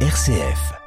RCF.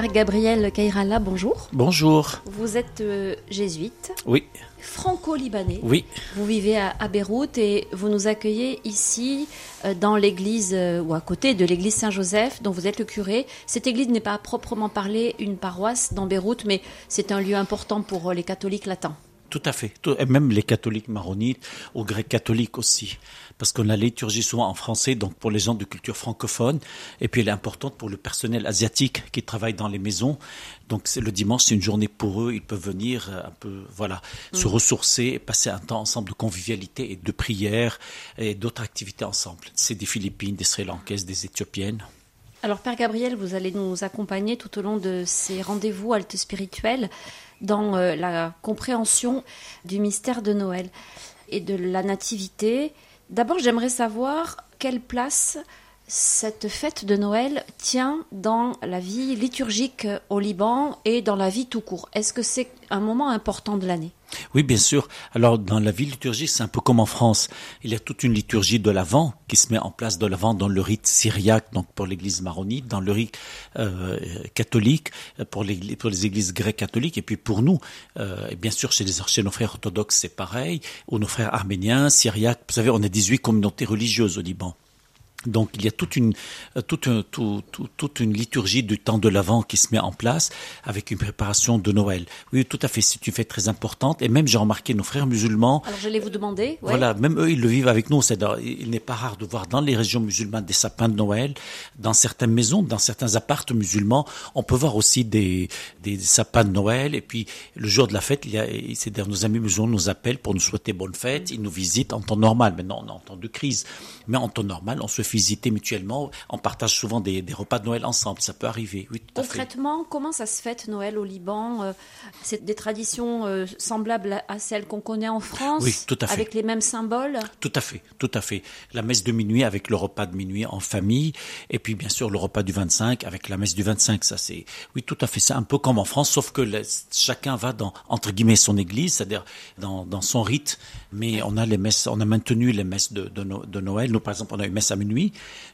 Père Gabriel Kairala, bonjour. Bonjour. Vous êtes euh, jésuite, Oui, franco-libanais. oui, Vous vivez à, à Beyrouth et vous nous accueillez ici euh, dans l'église euh, ou à côté de l'église Saint-Joseph dont vous êtes le curé. Cette église n'est pas à proprement parler une paroisse dans Beyrouth, mais c'est un lieu important pour les catholiques latins. Tout à fait. Tout- et même les catholiques maronites, aux grecs catholiques aussi. Parce qu'on a la liturgie souvent en français, donc pour les gens de culture francophone. Et puis elle est importante pour le personnel asiatique qui travaille dans les maisons. Donc c'est le dimanche, c'est une journée pour eux. Ils peuvent venir euh, un peu, voilà, se ressourcer et passer un temps ensemble de convivialité et de prière et d'autres activités ensemble. C'est des Philippines, des Sri Lankaises, des Éthiopiennes. Alors Père Gabriel, vous allez nous accompagner tout au long de ces rendez-vous halte spirituels dans euh, la compréhension du mystère de Noël et de la nativité. D'abord, j'aimerais savoir quelle place cette fête de Noël tient dans la vie liturgique au Liban et dans la vie tout court. Est-ce que c'est un moment important de l'année? Oui, bien sûr. Alors, dans la vie liturgique, c'est un peu comme en France. Il y a toute une liturgie de l'Avent qui se met en place de l'Avent dans le rite syriaque, donc pour l'Église maronite, dans le rite euh, catholique, euh, pour les, églises grecques catholiques, et puis pour nous, euh, et bien sûr chez, les, chez nos frères orthodoxes, c'est pareil, ou nos frères arméniens, syriaques. Vous savez, on a 18 communautés religieuses au Liban. Donc il y a toute une, euh, toute, un- tout- tout- toute une liturgie du temps de l'Avent qui se met en place avec une préparation de Noël. Oui, tout à fait, c'est une fête très importante. Et même j'ai remarqué nos frères musulmans, Alors j'allais vous demander. ouais. voilà, même eux, ils le vivent avec nous. Il n'est pas rare de voir dans les régions musulmanes des sapins de Noël, dans certaines maisons, dans certains appartes musulmans, on peut voir aussi des, des sapins de Noël. Et puis le jour de la fête, il y a, c'est-à-dire nos amis musulmans nous appellent pour nous souhaiter bonne fête. Ils nous visitent en temps normal. Maintenant, on est en temps de crise, mais en temps normal, on se fait visiter mutuellement. On partage souvent des, des repas de Noël ensemble. Ça peut arriver. Oui, tout à fait. Concrètement, comment ça se fête Noël au Liban Euh, C'est des traditions euh, semblables à celles qu'on connaît en France Oui, tout à fait. Avec les mêmes symboles? Tout à fait, tout à fait. La messe de minuit avec le repas de minuit en famille, et puis bien sûr le repas du 25 avec la messe du 25. Ça c'est, oui, tout à fait. C'est un peu comme en France, sauf que chacun va dans entre guillemets son église, c'est-à-dire dans, dans son rite. Mais on a les messes, on a maintenu les messes de, de, No- de Noël. Nous, par exemple, on a une messe à minuit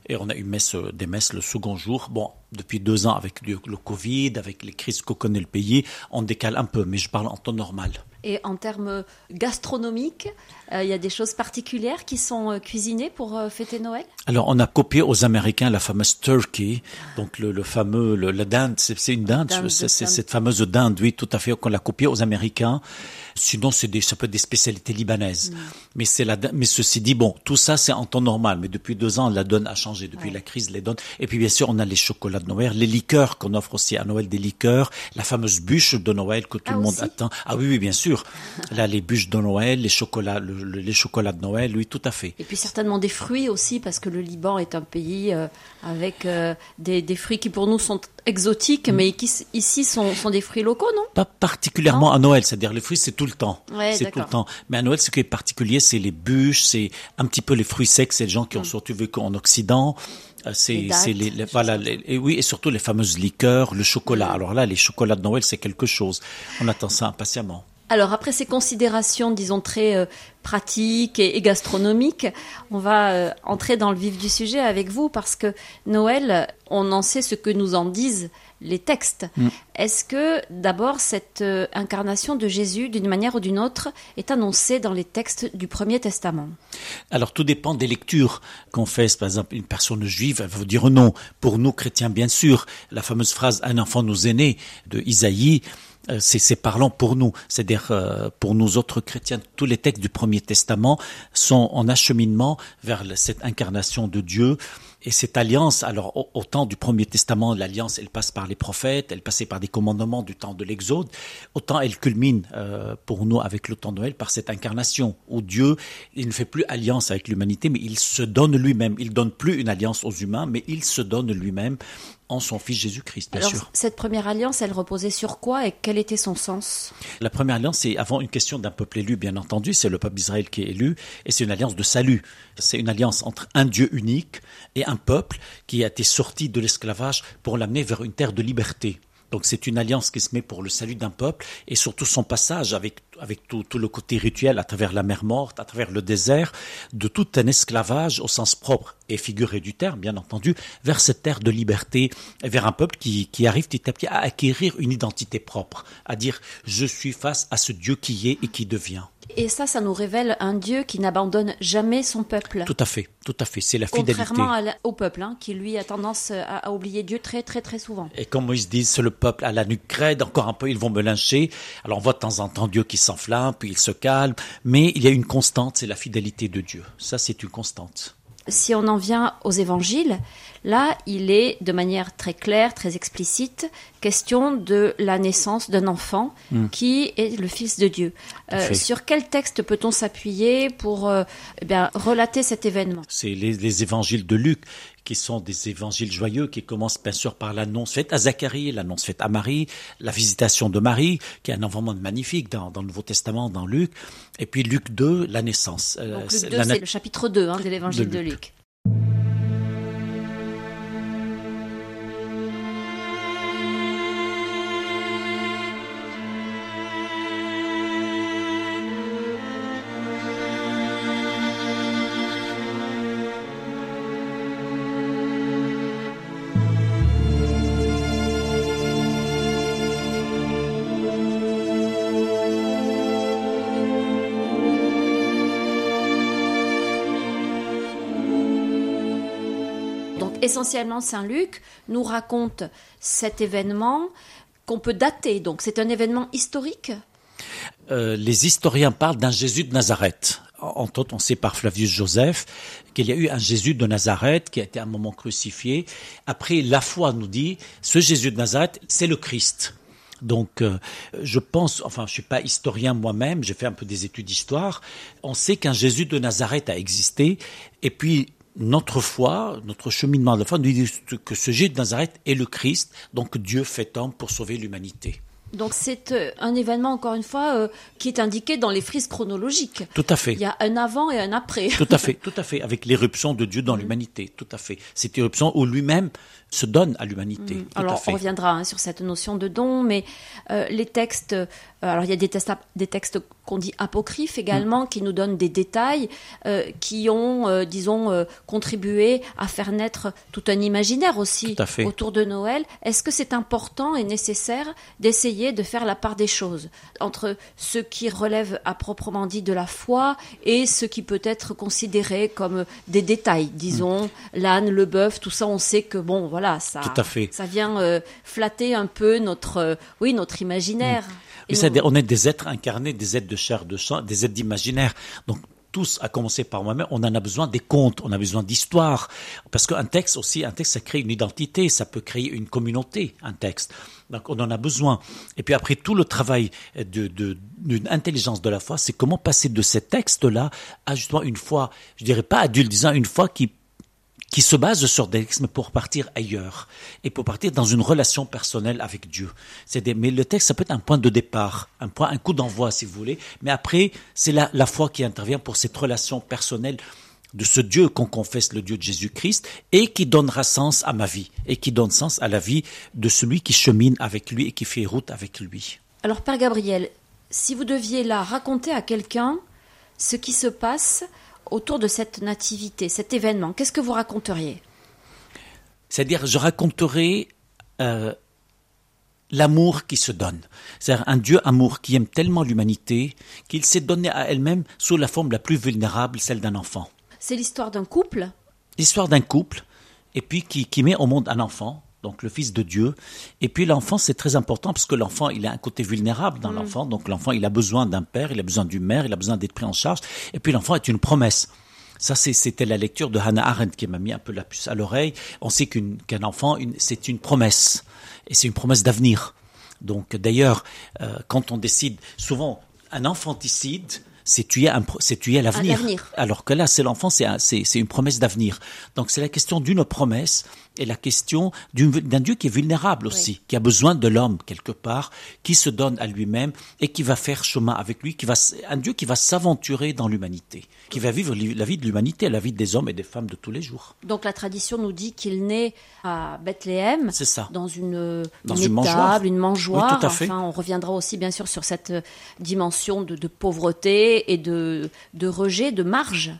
et on a une messe, euh, des messes le second jour. Bon, depuis deux ans avec le, le Covid, avec les crises que connaît le pays, on décale un peu, mais je parle en temps normal. Et en termes gastronomiques, euh, il y a des choses particulières qui sont euh, cuisinées pour euh, fêter Noël? Alors, on a copié aux Américains la fameuse turkey, donc le, le fameux, le, la dinde, c'est une dinde, Dinde de c'est cette fameuse dinde, oui, tout à fait, qu'on l'a copié aux Américains. Sinon, c'est des, ça peut être des spécialités libanaises. Mais c'est la, dinde- mais ceci dit, bon, tout ça, c'est en temps normal. Mais depuis deux ans, la donne a changé. Depuis la crise, les donnes. Et puis, bien sûr, on a les chocolats de Noël, les liqueurs qu'on offre aussi à Noël, des liqueurs, la fameuse bûche de Noël que tout Ah, le monde aussi attend. Ah oui, oui, bien sûr. Là, les bûches de Noël, les chocolats, le- le- les chocolats de Noël, oui, tout à fait. Et puis certainement des fruits aussi, parce que le Liban est un pays euh, avec euh, des, des fruits qui pour nous sont exotiques, mais qui ici sont, sont des fruits locaux, non? Pas particulièrement à Noël, c'est-à-dire les fruits c'est tout le temps. Ouais, c'est tout le temps. Mais à Noël, ce qui est particulier, c'est les bûches, c'est un petit peu les fruits secs, c'est les gens qui ont surtout vécu en Occident. Euh, Les C'est, les, voilà, les- et oui, et surtout les fameuses liqueurs, le chocolat. Alors là, les chocolats de Noël, c'est quelque chose. On attend ça impatiemment. Alors après ces considérations, disons très euh, pratiques et, et gastronomiques, on va euh, entrer dans le vif du sujet avec vous parce que Noël, on en sait ce que nous en disent les textes. Est-ce que d'abord cette euh, incarnation de Jésus, d'une manière ou d'une autre, est annoncée dans les textes du Premier Testament? Alors tout dépend des lectures qu'on fait. Par exemple, une personne juive, elle va vous dire non. Pour nous chrétiens, bien sûr, la fameuse phrase "un enfant nous est né" de Isaïe. Euh, C'est parlant pour nous, c'est-à-dire euh, pour nous autres chrétiens. Tous les textes du Premier Testament sont en acheminement vers cette incarnation de Dieu et cette alliance. Alors au, au temps du Premier Testament, l'alliance, elle passe par les prophètes, elle passait par des commandements du temps de l'Exode. Autant elle culmine euh, pour nous avec le temps de Noël par cette incarnation où Dieu, il ne fait plus alliance avec l'humanité, mais il se donne lui-même. Il donne plus une alliance aux humains, mais il se donne lui-même en son Fils Jésus-Christ, bien Alors sûr. cette première alliance, elle reposait sur quoi et quel était son sens? La première alliance, c'est avant une question d'un peuple élu, bien entendu, c'est le peuple d'Israël qui est élu, et c'est une alliance de salut. C'est une alliance entre un Dieu unique et un peuple qui a été sorti de l'esclavage pour l'amener vers une terre de liberté. Donc c'est une alliance qui se met pour le salut d'un peuple et surtout son passage avec avec tout, le côté rituel à travers la mer morte, à travers le désert, de tout un esclavage au sens propre et figuré du terme, bien entendu, vers cette terre de liberté, vers un peuple qui, qui arrive petit à petit à acquérir une identité propre, à dire je suis face à ce Dieu qui est et qui devient. Et ça, ça nous révèle un Dieu qui n'abandonne jamais son peuple. Tout à fait, tout à fait. C'est la fidélité. Contrairement au peuple, hein, qui lui a tendance à, à, oublier Dieu très, très, très souvent. Et comme Moïse dit, c'est le peuple à la nuque raide, encore un peu, ils vont me lyncher. Alors on voit de temps en temps Dieu qui s'enflamme, puis il se calme. Mais il y a une constante, c'est la fidélité de Dieu. Ça, c'est une constante. Si on en vient aux évangiles, là, il est de manière très claire, très explicite, question de la naissance d'un enfant mm. qui est le Fils de Dieu. Euh, sur quel texte peut-on s'appuyer pour euh, eh bien, relater cet événement? C'est les, les, évangiles de Luc qui sont des évangiles joyeux qui commencent bien sûr par l'annonce faite à Zacharie, l'annonce faite à Marie, la visitation de Marie, qui est un environnement magnifique dans, dans, le Nouveau Testament, dans Luc, et puis Luc 2, la naissance. Euh, Donc, Luc 2, c'est le chapitre 2 hein, de l'évangile. De Luc. Essentiellement Saint Luc nous raconte cet événement qu'on peut dater. Donc c'est un événement historique euh, les historiens parlent d'un Jésus de Nazareth. Entre autres, on sait par Flavius Joseph qu'il y a eu un Jésus de Nazareth qui a été à un moment crucifié. Après, la foi nous dit, ce Jésus de Nazareth, c'est le Christ. Donc, euh, je pense, enfin, je suis pas historien moi-même, j'ai fait un peu des études d'histoire. On sait qu'un Jésus de Nazareth a existé, et puis notre foi, notre cheminement de la foi nous dit que ce Jésus de Nazareth est le Christ, donc Dieu fait homme pour sauver l'humanité. Donc c'est euh, un événement, encore une fois, euh, qui est indiqué dans les frises chronologiques. Tout à fait. Il y a un avant et un après. Tout à fait, tout à fait, avec l'éruption de Dieu dans mm. l'humanité, tout à fait. Cette éruption où lui-même se donne à l'humanité. Mm. Alors on reviendra hein, sur cette notion de don, mais euh, les textes, euh, alors il y a des, textes, des textes qu'on dit apocryphes également, mm. qui nous donnent des détails, euh, qui ont, disons, contribué à faire naître tout un imaginaire aussi autour de Noël. Est-ce que c'est important et nécessaire d'essayer de faire la part des choses entre ce qui relève à proprement dit de la foi et ce qui peut être considéré comme des détails, disons, mm. l'âne, le bœuf, tout ça, on sait que bon, voilà, ça, ça vient flatter un peu notre, oui, notre imaginaire. Mm. Mais on est des êtres incarnés, des êtres de chair, de sang, des êtres d'imaginaire. Donc tous, à commencer par moi-même, on en a besoin des contes, on a besoin d'histoires. Parce qu'un texte aussi, un texte, ça crée une identité, ça peut créer une communauté, un texte. Donc on en a besoin. Et puis après, tout le travail d'une de, d'une intelligence de la foi, c'est comment passer de ces textes-là à justement une foi, je dirais pas adulte, disant une foi qui qui se base sur des textes pour partir ailleurs et pour partir dans une relation personnelle avec Dieu. Des, mais le texte, ça peut être un point de départ, un point, un coup d'envoi, si vous voulez. Mais après, c'est la, la foi qui intervient pour cette relation personnelle de ce Dieu qu'on confesse, le Dieu de Jésus-Christ, et qui donnera sens à ma vie, et qui donne sens à la vie de celui qui chemine avec lui et qui fait route avec lui. Alors, Père Gabriel, si vous deviez là raconter à quelqu'un ce qui se passe autour de cette nativité, cet événement Qu'est-ce que vous raconteriez C'est-à-dire, je raconterai euh, l'amour qui se donne. C'est-à-dire un Dieu amour qui aime tellement l'humanité qu'il s'est donné à elle-même sous la forme la plus vulnérable, celle d'un enfant. C'est l'histoire d'un couple L'histoire d'un couple, et puis qui, qui met au monde un enfant, donc le Fils de Dieu. Et puis l'enfant, c'est très important parce que l'enfant, il a un côté vulnérable dans mm. l'enfant. Donc l'enfant, il a besoin d'un père, il a besoin d'une mère, il a besoin d'être pris en charge. Et puis l'enfant est une promesse. Ça, c'était la lecture de Hannah Arendt qui m'a mis un peu la puce à l'oreille. On sait qu'un enfant, c'est une promesse. Et c'est une promesse d'avenir. Donc d'ailleurs, euh, quand on décide, souvent, un infanticide, c'est tuer, l'avenir. l'avenir. Alors que là, c'est l'enfant, c'est, un- une promesse d'avenir. Donc c'est la question d'une promesse et la question d'un Dieu qui est vulnérable aussi, qui a besoin de l'homme quelque part, qui se donne à lui-même et qui va faire chemin avec lui, qui va, un Dieu qui va s'aventurer dans l'humanité, qui va vivre la vie de l'humanité, la vie des hommes et des femmes de tous les jours. Donc la tradition nous dit qu'il naît à Bethléem, C'est ça. dans une, Dans une une mangeoire. une mangeoire. Oui, tout à fait. Enfin, on reviendra aussi bien sûr sur cette euh, dimension de, de pauvreté et de, de rejet, de marge.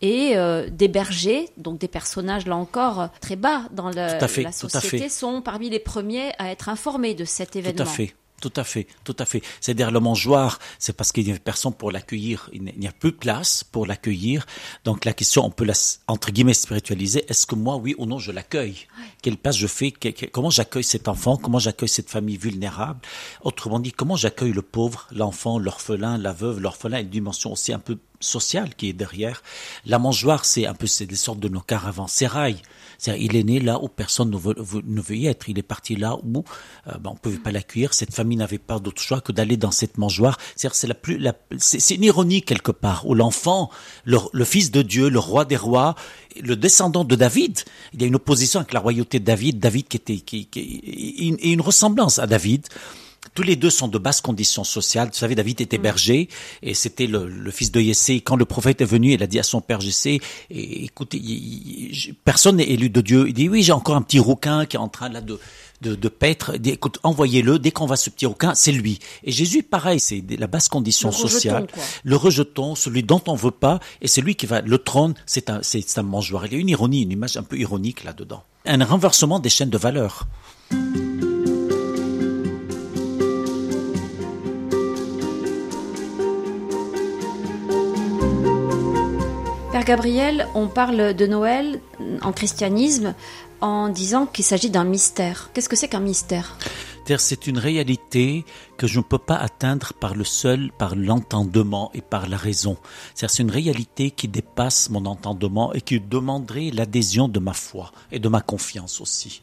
Et euh, des bergers, donc des personnages là encore euh, très bas dans le- Tout à fait, la tout à société, fait. sont parmi les premiers à être informés de cet événement. Tout à fait. Tout à fait, tout à fait. C'est-à-dire le mangeoire, c'est parce qu'il n'y a personne pour l'accueillir. Il n'y a- plus de place pour l'accueillir. Donc la question, on peut la, entre guillemets, spiritualiser. Est-ce que moi, oui ou non, je l'accueille? Quelle place je fais? Que- que- Comment j'accueille cet enfant? Comment j'accueille cette famille vulnérable? Autrement dit, comment j'accueille le pauvre, l'enfant, l'orphelin, la veuve, l'orphelin, une dimension aussi un peu sociale qui est derrière. La mangeoire, c'est un peu, c'est des sortes de nos caravansérails. C'est-à-dire, il est né là où personne ne veut, ne veut y être. Il est parti là où euh, ben, on ne pouvait pas l'accueillir. Cette famille n'avait pas d'autre choix que d'aller dans cette mangeoire. C'est la plus, la, c'est, une ironie quelque part où l'enfant, le, le fils de Dieu, le roi des rois, le descendant de David, il y a une opposition avec la royauté de David. David qui était, qui, qui et une ressemblance à David. Tous les deux sont de basses conditions sociales. Vous savez, David était berger et c'était le, le fils de Yessé. Quand le prophète est venu, il a dit à son père Jessé, "É- écoutez, il- il- je- personne n'est élu de Dieu. Il dit, oui, j'ai encore un petit rouquin qui est en train là de, de, de paître. Il dit, écoute, envoyez-le. Dès qu'on voit ce petit rouquin, c'est lui. Et Jésus, pareil, c'est la basse condition Le sociale. Le rejeton, celui dont on veut pas, et c'est lui qui va, le trône, c'est un, c'est c'est un mangeoire. Il y a une ironie, une image un peu ironique là-dedans. Un renversement des chaînes de valeur. Gabriel, on parle de Noël en christianisme en disant qu'il s'agit d'un mystère. Qu'est-ce que c'est qu'un mystère? C'est une réalité que je ne peux pas atteindre par le seul, par l'entendement et par la raison. C'est une réalité qui dépasse mon entendement et qui demanderait l'adhésion de ma foi et de ma confiance aussi.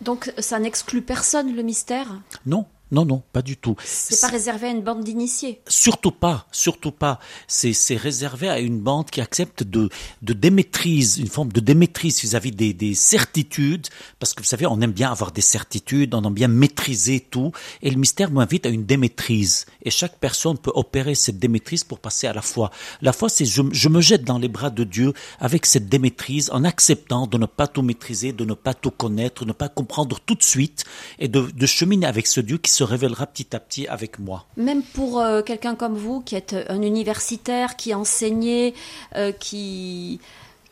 Donc ça n'exclut personne le mystère? Non, non, non, pas du tout. C'est pas réservé à une bande d'initiés. Surtout pas, surtout pas. C'est, réservé à une bande qui accepte de, de démaîtrise, une forme de démaîtrise vis-à-vis des, des certitudes, parce que vous savez, on aime bien avoir des certitudes, on aime bien maîtriser tout, et le mystère m'invite à une démaîtrise. Et chaque personne peut opérer cette démaîtrise pour passer à la foi. La foi, c'est je, je me jette dans les bras de Dieu avec cette démaîtrise, en acceptant de ne pas tout maîtriser, de ne pas tout connaître, de ne pas comprendre tout de suite, et de, de cheminer avec ce Dieu qui se révélera petit à petit avec moi. Même pour euh, quelqu'un comme vous, qui êtes un universitaire, qui enseignait, euh, qui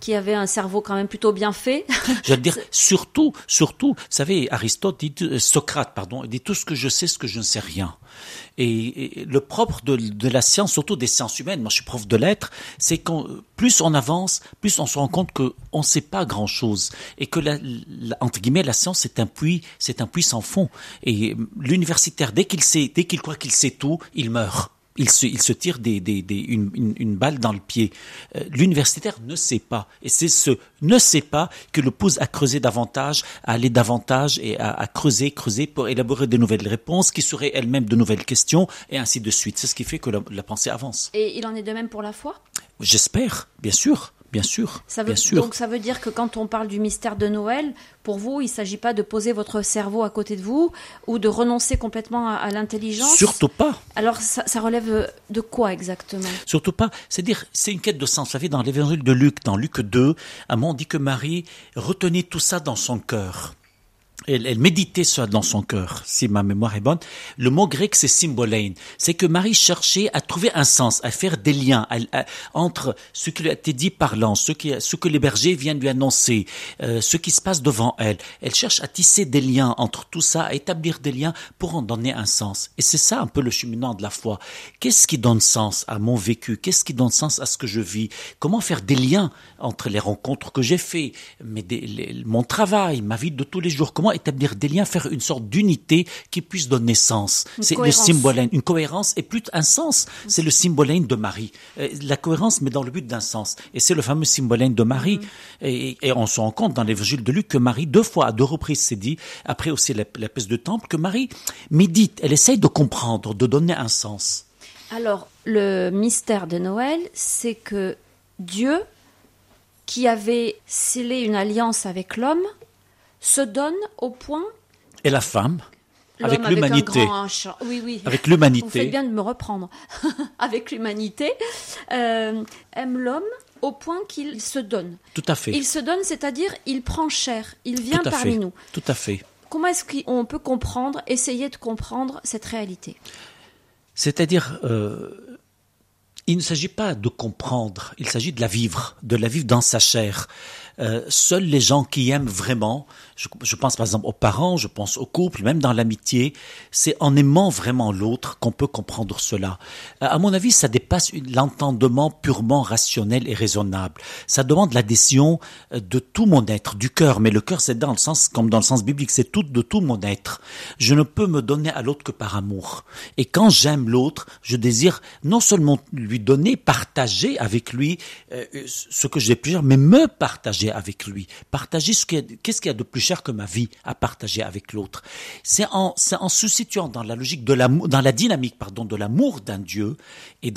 qui avait un cerveau quand même plutôt bien fait. Je veux dire, surtout, surtout, vous savez, Aristote dit, euh, Socrate, pardon, dit tout ce que je sais, ce que je ne sais rien. Et, le propre de, la science, surtout des sciences humaines, moi je suis prof de lettres, c'est qu'on plus on avance, plus on se rend compte que on ne sait pas grand chose et que la- entre guillemets la science c'est un puits, c'est un puits sans fond. Et euh, l'universitaire dès qu'il sait, dès qu'il croit qu'il sait tout, il meurt. Il se, il se tire des, des, des, une, une, une balle dans le pied. Euh, L'universitaire ne sait pas. Et c'est ce ne sait pas que le pousse à creuser davantage, à aller davantage et à, à creuser, creuser pour élaborer de nouvelles réponses qui seraient elles-mêmes de nouvelles questions et ainsi de suite. C'est ce qui fait que la, la pensée avance. Et il en est de même pour la foi? J'espère, bien sûr, bien sûr, Ça veut, bien sûr. Donc ça veut dire que quand on parle du mystère de Noël, pour vous, il ne s'agit pas de poser votre cerveau à côté de vous ou de renoncer complètement à, à l'intelligence? Surtout pas. Alors ça, ça relève de quoi exactement? Surtout pas. C'est-à-dire, c'est une quête de sens. Vous savez, dans l'évangile de Luc, dans Luc 2, à un moment, on dit que Marie retenait tout ça dans son cœur. Elle, elle méditait ça dans son cœur, si ma mémoire est bonne. Le mot grec, c'est symbolein. C'est que Marie cherchait à trouver un sens, à faire des liens entre ce qui lui a été dit parlant, ce, qui, ce que les bergers viennent lui annoncer, euh, ce qui se passe devant elle. Elle cherche à tisser des liens entre tout ça, à établir des liens pour en donner un sens. Et c'est ça un peu le cheminement de la foi. Qu'est-ce qui donne sens à mon vécu? Qu'est-ce qui donne sens à ce que je vis? Comment faire des liens entre les rencontres que j'ai faites, mon travail, ma vie de tous les jours? Établir des liens, faire une sorte d'unité qui puisse donner sens C'est le symbolène, une cohérence et plus un sens. C'est le symbolène de Marie. Euh, La cohérence, mais dans le but d'un sens. Et c'est le fameux symbolène de Marie. Et, et on se rend compte dans l'évangile de Luc que Marie, deux fois, à deux reprises, s'est dit, après aussi la, la peste de temple, que Marie médite, elle essaye de comprendre, de donner un sens. Alors, le mystère de Noël, c'est que Dieu, qui avait scellé une alliance avec l'homme, se donne au point. Et la femme avec l'humanité. Oui, oui. Avec Vous faites l'humanité. bien de me reprendre. avec l'humanité, euh, aime l'homme au point qu'il se donne. Tout à fait. Il se donne, c'est-à-dire il prend chair, il vient Tout à parmi fait. nous. Tout à fait. Comment est-ce qu'on peut comprendre, essayer de comprendre cette réalité? C'est-à-dire, euh, il ne s'agit pas de comprendre, il s'agit de la vivre, de la vivre dans sa chair. Euh, seuls les gens qui aiment vraiment, je, je pense par exemple aux parents, je pense au couple, même dans l'amitié, c'est en aimant vraiment l'autre qu'on peut comprendre cela. Euh, à mon avis, ça dépasse l'entendement purement rationnel et raisonnable. Ça demande l'adhésion euh, de tout mon être, du cœur. Mais le cœur, c'est dans le sens, comme dans le sens biblique, c'est tout de tout mon être. Je ne peux me donner à l'autre que par amour. Et quand j'aime l'autre, je désire non seulement lui donner, partager avec lui euh, ce que j'ai plus cher, mais me partager avec lui. Partager ce a- qu'est-ce qu'il y a de plus cher que ma vie à partager avec l'autre. C'est en, en se situant dans la logique de l'amour, dans la dynamique, pardon, de l'amour d'un Dieu, et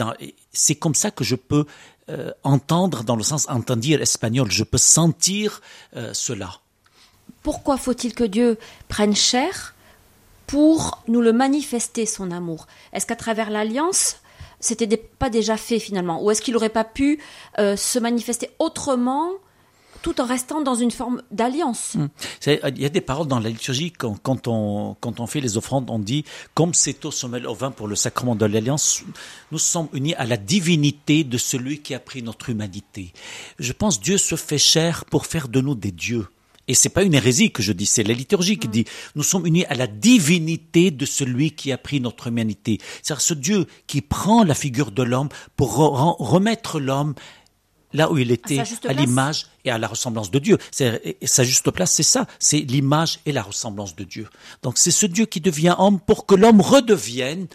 c'est comme ça que je peux euh, entendre, dans le sens entendir espagnol, je peux sentir euh, cela. Pourquoi faut-il que Dieu prenne chair pour nous le manifester, son amour? Est-ce qu'à travers l'alliance, c'était pas déjà fait finalement? Ou est-ce qu'il n'aurait pas pu euh, se manifester autrement tout en restant dans une forme d'alliance C'est- Il y a des paroles dans la liturgie quand, quand on, quand on fait les offrandes, on dit comme c'est au sommet au vin pour le sacrement de l'alliance, nous sommes unis à la divinité de celui qui a pris notre humanité. Je pense Dieu se fait chair pour faire de nous des dieux. Et c'est pas une hérésie que je dis, c'est la liturgie qui dit nous sommes unis à la divinité de celui qui a pris notre humanité. C'est-à-dire ce Dieu qui prend la figure de l'homme pour re- remettre l'homme là où il était, à l'image et à la ressemblance de Dieu. Et sa juste place, c'est ça, c'est l'image et la ressemblance de Dieu. Donc c'est ce Dieu qui devient homme pour que l'homme redevienne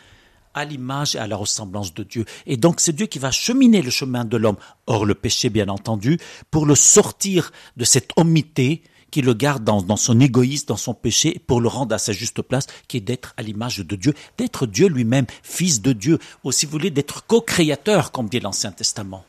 à l'image et à la ressemblance de Dieu. Et donc c'est Dieu qui va cheminer le chemin de l'homme, hors le péché bien entendu, pour le sortir de cette hommité qui le garde dans, dans son égoïsme, dans son péché, pour le rendre à sa juste place, qui est d'être à l'image de Dieu, d'être Dieu lui-même, fils de Dieu, ou si vous voulez, d'être co-créateur, comme dit l'Ancien Testament.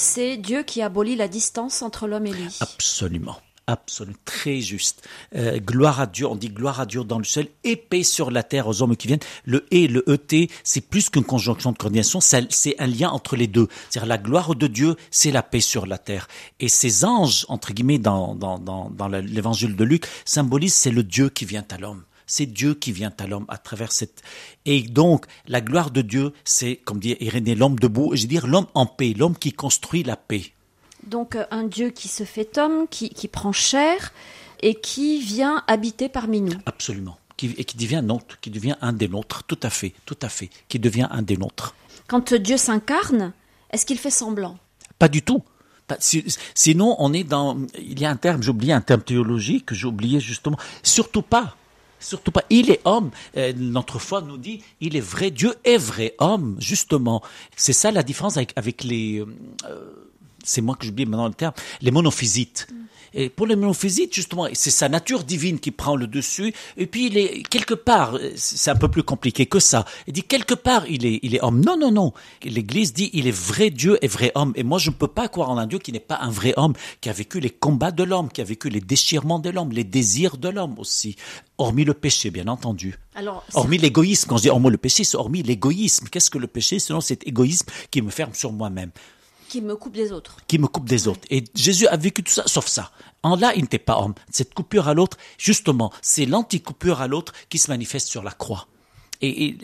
C'est Dieu qui abolit la distance entre l'homme et lui Absolument. Absolument, très juste. Euh, gloire à Dieu, on dit gloire à Dieu dans le ciel, paix sur la terre aux hommes qui viennent. Le et, le et, c'est plus qu'une conjonction de coordination, c'est un lien entre les deux. C'est-à-dire la gloire de Dieu, c'est la paix sur la terre. Et ces anges, entre guillemets, dans, dans, dans, l'évangile de Luc, symbolisent, c'est le Dieu qui vient à l'homme. C'est Dieu qui vient à l'homme à travers cette... Et donc, la gloire de Dieu, c'est, comme dit Irénée, l'homme debout, je veux dire l'homme en paix, l'homme qui construit la paix. Donc euh, un Dieu qui se fait homme, qui, qui prend chair et qui vient habiter parmi nous. Absolument. Qui, et qui devient nôtre, qui devient un des nôtres, tout à fait, tout à fait, qui devient un des nôtres. Quand Dieu s'incarne, est-ce qu'il fait semblant? Pas du tout. Sinon, on est dans. Il y a un terme, j'ai oublié un terme théologique que j'ai oublié justement. Surtout pas. Surtout pas. Il est homme. Euh, notre foi nous dit, il est vrai. Dieu est vrai homme, justement. C'est ça la différence avec, les. euh, c'est moi que j'oublie maintenant le terme, les monophysites. Et pour les monophysites, justement, c'est sa nature divine qui prend le dessus. Et puis, il est quelque part, c'est un peu plus compliqué que ça. Il dit quelque part, il est, il est homme. Non, non, non. L'Église dit, il est vrai Dieu et vrai homme. Et moi, je ne peux pas croire en un Dieu qui n'est pas un vrai homme, qui a vécu les combats de l'homme, qui a vécu les déchirements de l'homme, les désirs de l'homme aussi. Hormis le péché, bien entendu. Alors, Hormis l'égoïsme. Quand je dis hormis le péché, c'est hormis l'égoïsme. Qu'est-ce que le péché Sinon, c'est égoïsme qui me ferme sur moi-même qui me coupe des autres. qui me coupe des autres. Et Jésus a vécu tout ça, sauf ça. En là, il n'était pas homme. Cette coupure à l'autre, justement, c'est l'anti-coupure à l'autre qui se manifeste sur la croix. Et,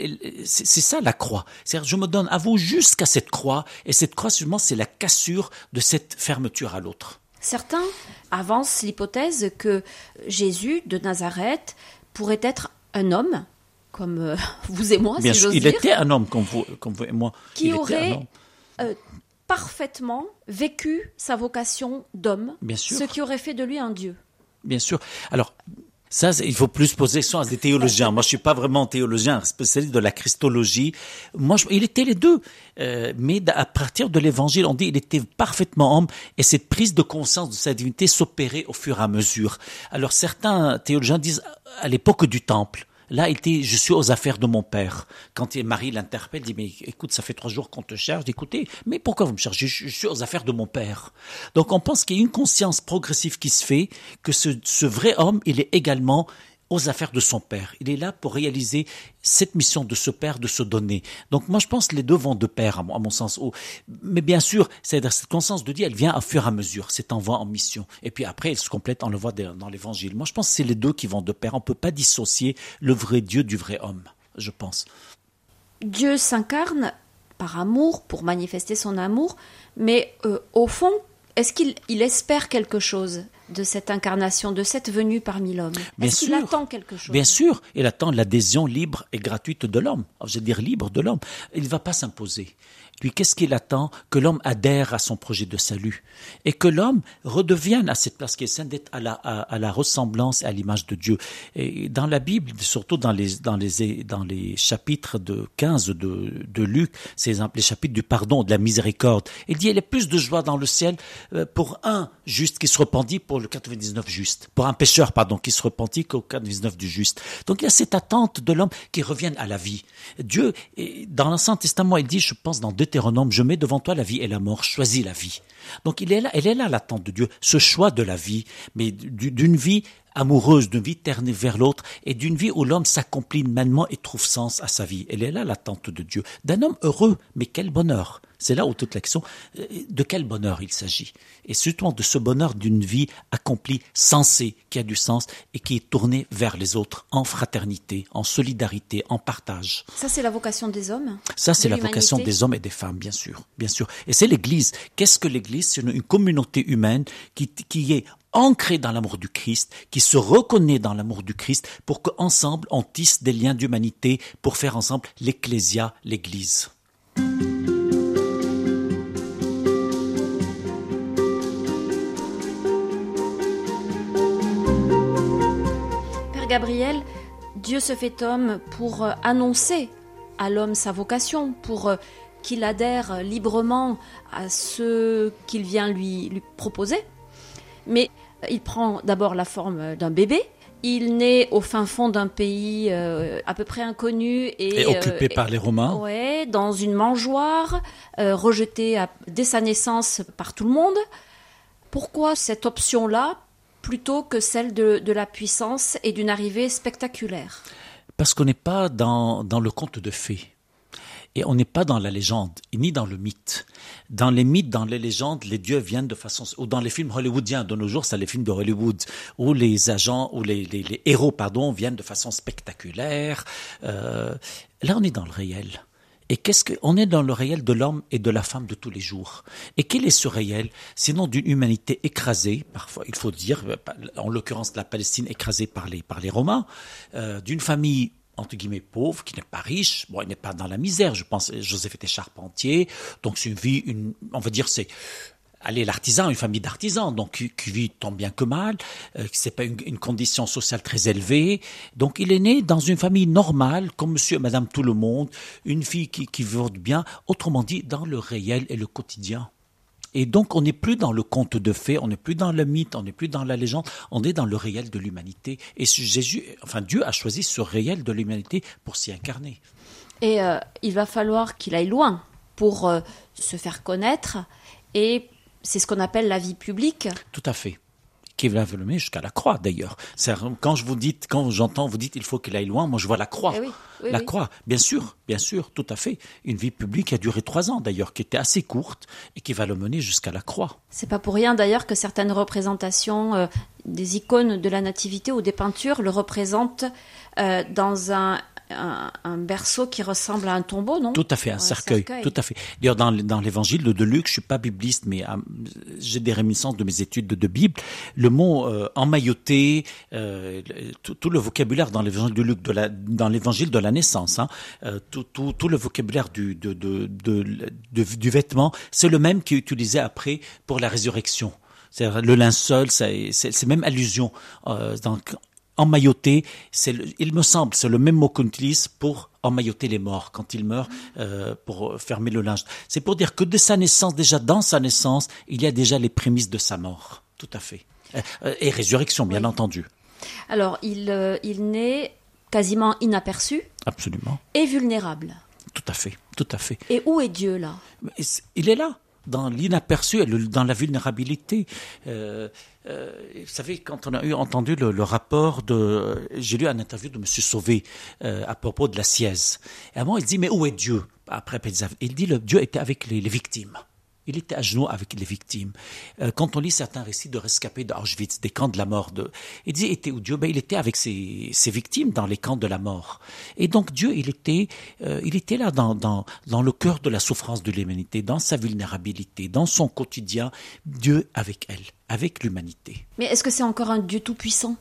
c'est ça la croix. C'est-à-dire, je me donne à vous jusqu'à cette croix, et cette croix, justement, c'est la cassure de cette fermeture à l'autre. Certains avancent l'hypothèse que Jésus de Nazareth pourrait être un homme, comme euh, vous et moi, Bien si sûr, j'ose il dire, était un homme comme vous, comme vous et moi. qui Il aurait euh, parfaitement vécu sa vocation d'homme, ce qui aurait fait de lui un dieu. Bien sûr. Alors, ça, il faut plus poser ça à des théologiens. Moi, je suis pas vraiment théologien, spécialiste de la christologie. Moi, je- il était les deux. Euh, mais à partir de l'évangile, on dit il était parfaitement homme et cette prise de conscience de sa divinité s'opérait au fur et à mesure. Alors, certains théologiens disent à l'époque du temple, Là, il dit, je suis aux affaires de mon père. Quand Marie l'interpelle, dit, mais écoute, ça fait trois jours qu'on te cherche. Écoutez, mais pourquoi vous me cherchez? Je, je suis aux affaires de mon père. Donc, on pense qu'il y a une conscience progressive qui se fait, que ce, ce vrai homme, il est également aux affaires de son père. Il est là pour réaliser cette mission de ce père, de se donner. Donc moi, je pense les deux vont de pair, à mon, à sens. Oh, Mais bien sûr, c'est cette conscience de Dieu, elle vient au fur et à mesure, cet envoi en mission. Et puis après, elle se complète, on le voit dans l'évangile. Moi, je pense que c'est les deux qui vont de pair. On ne peut pas dissocier le vrai Dieu du vrai homme, je pense. Dieu s'incarne par amour, pour manifester son amour, mais euh, au fond, est-ce qu'il il espère quelque chose? De cette incarnation, de cette venue parmi l'homme Est-ce qu'il attend quelque chose Bien sûr, il attend l'adhésion libre et gratuite de l'homme. Alors, Je veux dire libre de l'homme. Il ne va pas s'imposer. Lui, qu'est-ce qu'il attend Que l'homme adhère à son projet de salut et que l'homme redevienne à cette place qui est sainte d'être à la, ressemblance et à l'image de Dieu. Et dans la Bible, surtout dans les, chapitres de 15 de, de Luc, c'est les chapitres du pardon, de la miséricorde, il dit il y a plus de joie dans le ciel euh, pour un juste qui se repentit pour le 99 juste, pour un pécheur, pardon, qui se repentit qu'au 99 du juste. Donc il y a cette attente de l'homme qui revienne à la vie. Dieu, dans l'Ancien Testament, il dit, je pense dans Je mets devant toi la vie et la mort, choisis la vie. Donc il est là, elle est là l'attente de Dieu, ce choix de la vie, mais du- d'une vie amoureuse, d'une vie ternée vers l'autre, et d'une vie où l'homme s'accomplit humainement et trouve sens à sa vie. Elle est là l'attente de Dieu, d'un homme heureux, mais quel bonheur. C'est là où toute la question, euh, de quel bonheur il s'agit. Et surtout de ce bonheur d'une vie accomplie, sensée, qui a du sens et qui est tournée vers les autres, en fraternité, en solidarité, en partage. Ça, c'est la vocation des hommes Ça, c'est la vocation des hommes et des femmes, bien sûr, bien sûr. Et c'est l'Église. Qu'est-ce que l'Église? C'est une, une communauté humaine qui, qui est ancrée dans l'amour du Christ, qui se reconnaît dans l'amour du Christ, pour qu'ensemble on tisse des liens d'humanité, pour faire ensemble l'Ecclésia, l'Église. Père Gabriel, Dieu se fait homme pour euh, annoncer à l'homme sa vocation, pour euh, qu'il adhère librement à ce qu'il vient lui, lui proposer. Mais il prend d'abord la forme d'un bébé. Il naît au fin fond d'un pays euh, à peu près inconnu et, Et occupé euh, par les Romains. Ouais, dans une mangeoire, euh, rejeté à- dès sa naissance par tout le monde. Pourquoi cette option-là plutôt que celle de, de la puissance et d'une arrivée spectaculaire? Parce qu'on n'est pas dans, dans le conte de fées. Et on n'est pas dans la légende, ni dans le mythe. Dans les mythes, dans les légendes, les dieux viennent de façon... Ou dans les films hollywoodiens, de nos jours, c'est les films de Hollywood, où les agents, ou les, héros, pardon, viennent de façon spectaculaire. Euh, là, on est dans le réel. Et qu'est-ce que, on est dans le réel de l'homme et de la femme de tous les jours. Et quel est ce réel? Sinon d'une humanité écrasée, parfois, il faut dire, en l'occurrence la Palestine écrasée par les, par les Romains, euh, d'une famille entre guillemets pauvre, qui n'est pas riche, bon, il n'est pas dans la misère, je pense, Joseph était charpentier, donc c'est une vie, une, on va dire, c'est, Allez, l'artisan, une famille d'artisans, donc qui, qui vit tant bien que mal, euh, c'est pas une, une, condition sociale très élevée. Donc il est né dans une famille normale, comme monsieur et madame tout le monde, une fille qui, qui vote bien, autrement dit, dans le réel et le quotidien. Et donc, on n'est plus dans le conte de fées, on n'est plus dans le mythe, on n'est plus dans la légende, on est dans le réel de l'humanité. Et Jésus, enfin, Dieu a choisi ce réel de l'humanité pour s'y incarner. Et euh, il va falloir qu'il aille loin pour euh, se faire connaître. Et c'est ce qu'on appelle la vie publique. Tout à fait qui va le mener jusqu'à la croix d'ailleurs. Quand je vous dis, quand j'entends vous dites il faut qu'il aille loin, moi je vois la croix. Eh oui, oui, la oui. croix, bien sûr, bien sûr, tout à fait. Une vie publique qui a duré trois ans d'ailleurs, qui était assez courte et qui va le mener jusqu'à la croix. C'est pas pour rien d'ailleurs que certaines représentations euh, des icônes de la nativité ou des peintures le représentent euh, dans un, un, berceau qui ressemble à un tombeau, non? Tout à fait, un, cercueil, Tout à fait. D'ailleurs, dans, dans l'évangile de Luc, je suis pas bibliste, mais euh, j'ai des réminiscences de mes études de, Bible. Le mot euh, emmailloté, euh, tout, le vocabulaire dans l'évangile de Luc, de la, dans l'évangile de la naissance, hein, tout, tout, tout, le vocabulaire du, de, de, de, du vêtement, c'est le même qui est utilisé après pour la résurrection. C'est le linceul, c'est même allusion. Euh, donc, emmailloter, il me semble, c'est le même mot qu'on utilise pour emmailloter les morts quand ils meurent, euh, pour fermer le linge. C'est pour dire que de sa naissance, déjà dans sa naissance, il y a déjà les prémices de sa mort. Tout à fait. Euh, et résurrection, bien entendu. Alors, il, euh, il naît quasiment inaperçu. Absolument. Et vulnérable. Tout à fait, tout à fait. Et où est Dieu là? Il est là dans l'inaperçu, dans la vulnérabilité. Euh, euh, vous savez, quand on a eu entendu le, rapport de, j'ai lu un interview de M. Sauvé euh, à propos de la siège. Et avant, il dit mais où est Dieu? Après, il dit le Dieu était avec les victimes. Il était à genoux avec les victimes. Euh, quand on lit certains récits de rescapés d'Auschwitz, des camps de la mort, de, il dit était où Dieu? Ben, Il était avec ses, victimes dans les camps de la mort. Et donc Dieu, il était, euh, il était là dans, dans, dans le cœur de la souffrance de l'humanité, dans sa vulnérabilité, dans son quotidien, Dieu avec elle, avec l'humanité. Mais est-ce que c'est encore un Dieu tout-puissant?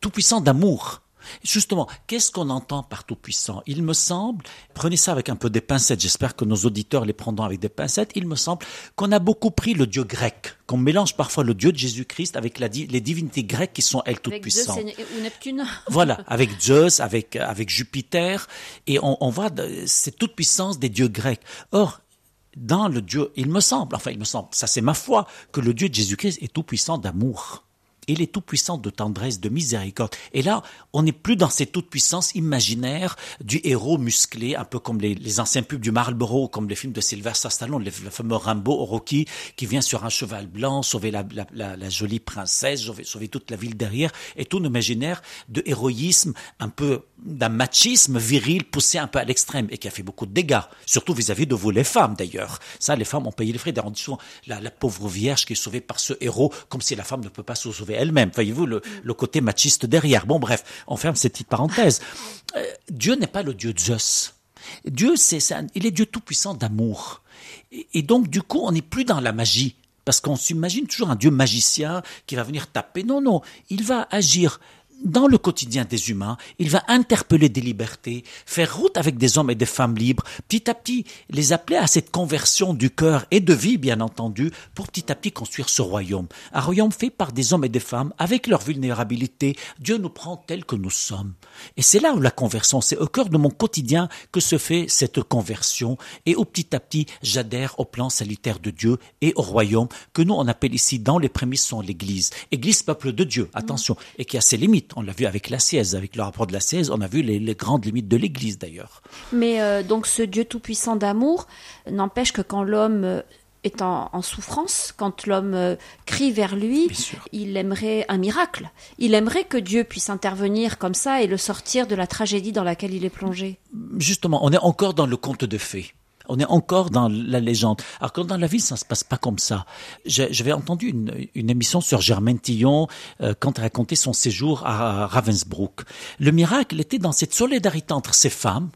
Tout-puissant d'amour. Justement, qu'est-ce qu'on entend par tout-puissant? Il me semble, prenez ça avec un peu des pincettes, j'espère que nos auditeurs les prendront avec des pincettes, il me semble qu'on a beaucoup pris le Dieu grec, qu'on mélange parfois le Dieu de Jésus-Christ avec la, les divinités grecques qui sont elles toutes-puissantes. Avec Zeus ou Neptune Voilà, avec Zeus, avec, avec Jupiter, et on, on voit cette toute-puissance des dieux grecs. Or, dans le Dieu, il me semble, enfin il me semble, ça c'est ma foi, que le Dieu de Jésus-Christ est tout-puissant d'amour. Il est tout-puissant de tendresse, de miséricorde. Et là, on n'est plus dans cette toute-puissance imaginaire du héros musclé, un peu comme les, anciens pubs du Marlboro, comme les films de Sylvester Stallone, le fameux Rambo Rocky, qui vient sur un cheval blanc sauver la, jolie princesse, sauver, toute la ville derrière, et tout l'imaginaire de héroïsme, un peu d'un machisme viril poussé un peu à l'extrême, et qui a fait beaucoup de dégâts, surtout vis-à-vis de vous les femmes d'ailleurs. Ça, les femmes ont payé les frais. On dit souvent la pauvre vierge qui est sauvée par ce héros, comme si la femme ne peut pas se sauver elle-même. Voyez-vous le, le, côté machiste derrière. Bon, bref, on ferme cette petite parenthèse. Euh, Dieu n'est pas le Dieu Zeus. Dieu, c'est, il est Dieu tout-puissant d'amour. Et, donc, du coup, on n'est plus dans la magie. Parce qu'on s'imagine toujours un Dieu magicien qui va venir taper. Non, non, il va agir dans le quotidien des humains, il va interpeller des libertés, faire route avec des hommes et des femmes libres, petit à petit les appeler à cette conversion du cœur et de vie, bien entendu, pour petit à petit construire ce royaume. Un royaume fait par des hommes et des femmes, avec leur vulnérabilité. Dieu nous prend tels que nous sommes. Et c'est là où la conversion, c'est au cœur de mon quotidien que se fait cette conversion, et où petit à petit j'adhère au plan salutaire de Dieu et au royaume, que nous on appelle ici dans les prémices sont l'Église. Église, peuple de Dieu, attention, et qui a ses limites on l'a vu avec la siège, avec le rapport de la siège, on a vu les, grandes limites de l'Église d'ailleurs. Mais euh, donc ce Dieu tout-puissant d'amour n'empêche que quand l'homme euh, est en, souffrance, quand l'homme euh, crie vers lui, il aimerait un miracle. Il aimerait que Dieu puisse intervenir comme ça et le sortir de la tragédie dans laquelle il est plongé. Justement, on est encore dans le conte de fées. On est encore dans la légende. Alors quand dans la vie, ça ne se passe pas comme ça. J'avais entendu une, une, émission sur Germaine Tillon euh, quand elle racontait son séjour à Ravensbrück. Le miracle était dans cette solidarité entre ces femmes,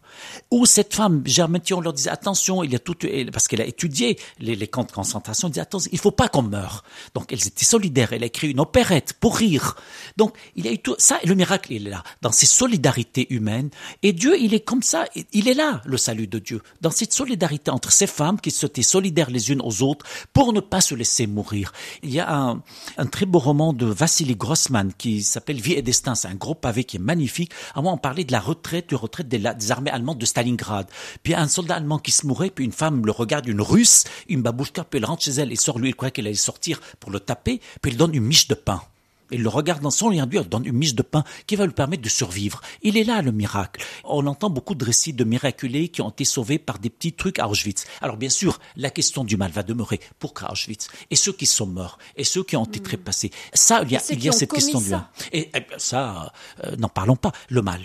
où cette femme, Germaine Tillon, leur disait attention, il y a tout, parce qu'elle a étudié les, les camps de concentration, elle disait attention, il faut pas qu'on meure. Donc elles étaient solidaires. Elle a écrit une opérette pour rire. Donc il y a eu tout ça. Le miracle, il est là, dans ces solidarités humaines. Et Dieu, il est comme ça. Il est là, le salut de Dieu, dans cette solidarité entre ces femmes qui étaient solidaires les unes aux autres pour ne pas se laisser mourir. Il y a un, très beau roman de Vassili Grossman qui s'appelle Vie et destin. C'est un gros pavé qui est magnifique. À moi, on parlait de la retraite, du retraite des, armées allemandes de Stalingrad. Puis un soldat allemand qui se mourait, puis une femme le regarde, une russe, une babouchka, puis elle rentre chez elle et sort lui, il croit qu'elle allait sortir pour le taper, puis il donne une miche de pain. Il le regarde dans son lien dur, donne une miche de pain qui va lui permettre de survivre. Il est là le miracle. On entend beaucoup de récits de miraculés qui ont été sauvés par des petits trucs à Auschwitz. Alors bien sûr, la question du mal va demeurer pour Auschwitz? Et ceux qui sont morts et ceux qui ont été hmm. trépassés. Ça, il y a, il y a cette question du mal. Et, eh ça, euh, n'en parlons pas. Le mal,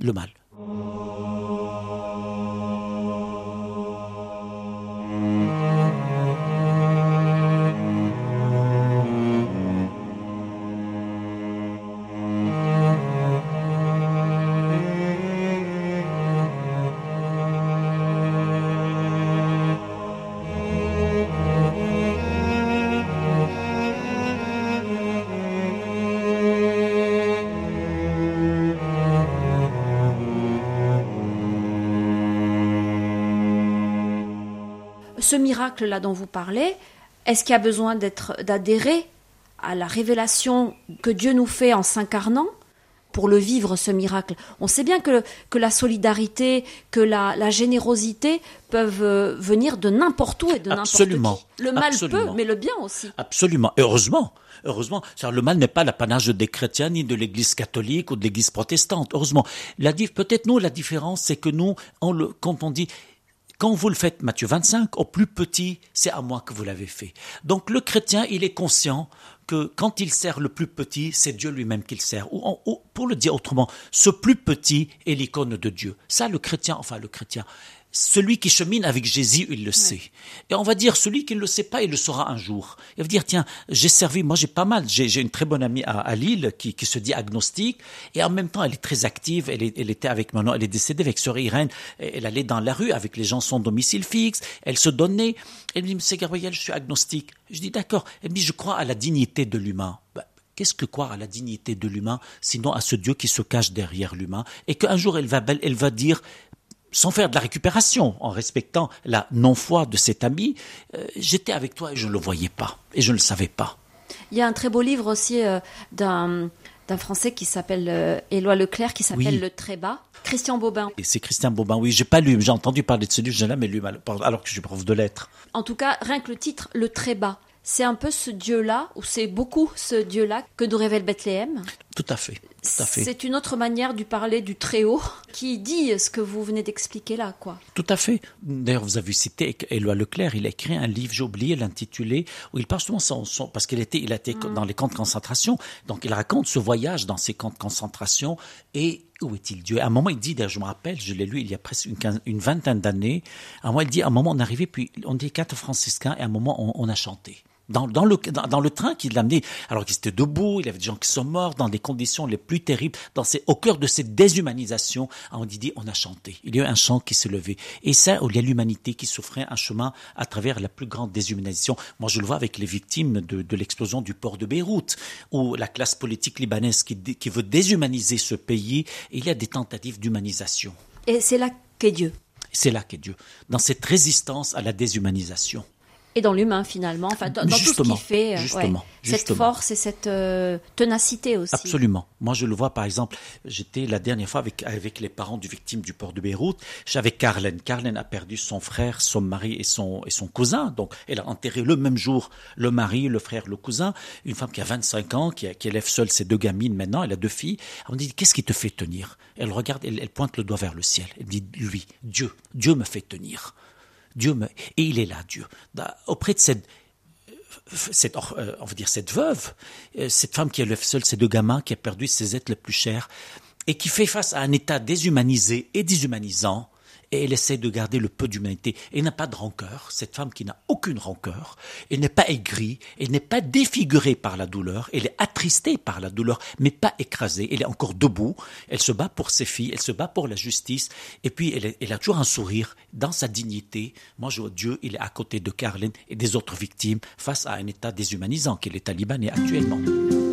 le mal. Amen. Ce miracle-là dont vous parlez, est-ce qu'il y a besoin d'être, d'adhérer à la révélation que Dieu nous fait en s'incarnant pour le vivre, ce miracle? On sait bien que, que la solidarité, que la, générosité peuvent euh, venir de n'importe où et de n'importe qui. Le mal peut, mais le bien aussi. Absolument. heureusement. Heureusement. Le mal n'est pas l'apanage des chrétiens, ni de l'église catholique ou de l'église protestante. Heureusement. Peut-être nous, la différence, c'est que nous, on le, comme on dit, quand vous le faites, Matthieu 25, au plus petit, c'est à moi que vous l'avez fait. Donc le chrétien, il est conscient que quand il sert le plus petit, c'est Dieu lui-même qu'il sert. Ou, pour le dire autrement, ce plus petit est l'icône de Dieu. Ça, le chrétien, enfin le chrétien, celui qui chemine avec Jésus, il le sait. Et on va dire, celui qui ne le sait pas, il le saura un jour. Il va dire, tiens, j'ai servi, moi j'ai pas mal, j'ai une très bonne amie à, Lille qui, se dit agnostique, et en même temps elle est très active, elle, était avec maintenant, elle est décédée avec sœur Irène, elle allait dans la rue avec les gens sans domicile fixe, elle se donnait, elle me dit, Monsieur Gabriel, je suis agnostique. Je dis, d'accord. Elle me dit, je crois à la dignité de l'humain. Ben, qu'est-ce que croire à la dignité de l'humain, sinon à ce Dieu qui se cache derrière l'humain, et qu'un jour elle va, elle va dire, sans faire de la récupération, en respectant la non-foi de cet ami, euh, j'étais avec toi et je ne le voyais pas, et je ne le savais pas. Il y a un très beau livre aussi euh, d'un d'un Français qui s'appelle euh, Éloi Leclerc, qui s'appelle Le Trébat. Christian Bobin. Et c'est Christian Bobin, oui, j'ai pas lu, j'ai entendu parler de ce livre, je n'ai jamais lu, alors que je suis prof de lettres. En tout cas, rien que le titre, Le Trébat, c'est un peu ce Dieu-là, ou c'est beaucoup ce Dieu-là que nous révèle Bethléem. Tout à fait. C'est une autre manière de parler du Très-Haut qui dit ce que vous venez d'expliquer là, quoi. Tout à fait. D'ailleurs, vous avez cité Éloi Leclerc, il a écrit un livre, j'ai oublié l'intitulé, où il parle souvent son, son parce qu'il était, il a été mm. dans les camps de concentration, donc il raconte ce voyage dans ces camps de concentration et où est-il Dieu? À un moment, il dit, d'ailleurs, je me rappelle, je l'ai lu il y a presque une, vingtaine d'années, à un moment, il dit, à un moment, on arrivait, puis on dit quatre franciscains, et à un moment, on a chanté dans, dans, le, dans, le train qui l'amenait, alors qu'il était debout, il y avait des gens qui sont morts dans des conditions les plus terribles, dans ces, au cœur de cette déshumanisation, on dit, on a chanté. Il y a eu un chant qui s'est levé. Et ça, il y a l'humanité qui souffrait un chemin à travers la plus grande déshumanisation. Moi, je le vois avec les victimes de, de l'explosion du port de Beyrouth, où la classe politique libanaise qui, qui veut déshumaniser ce pays, il y a des tentatives d'humanisation. Et c'est là qu'est Dieu. C'est là qu'est Dieu, dans cette résistance à la déshumanisation et dans l'humain finalement, enfin dans, tout ce qui fait euh, cette force et cette euh, ténacité aussi. Absolument. Moi je le vois par exemple, j'étais la dernière fois avec avec les parents du victime du port de Beyrouth, j'avais Carlen. Carlen a perdu son frère, son mari et son et son cousin, donc elle a enterré le même jour le mari, le frère, le cousin, une femme qui a 25 ans, qui, qui élève seule ses deux gamines maintenant, elle a deux filles. On dit qu'est-ce qui te fait tenir? Elle regarde, elle, elle pointe le doigt vers le ciel. Elle dit lui, Dieu, Dieu me fait tenir. Dieu me... Et il est là, Dieu. Auprès de cette, cette, euh, on va dire cette veuve, euh, cette femme qui élève seule ses deux gamins, qui a perdu ses êtres les plus chers, et qui fait face à un état déshumanisé et déshumanisant, et elle essaie de garder le peu d'humanité. Elle n'a pas de rancœur, cette femme qui n'a aucune rancœur, elle n'est pas aigrie, elle n'est pas défigurée par la douleur, elle est attristée par la douleur, mais pas écrasée, elle est encore debout, elle se bat pour ses filles, elle se bat pour la justice, et puis elle, a toujours un sourire dans sa dignité. Moi, je vois Dieu, il est à côté de Caroline et des autres victimes face à un état déshumanisant qu'est l'État libanais actuellement.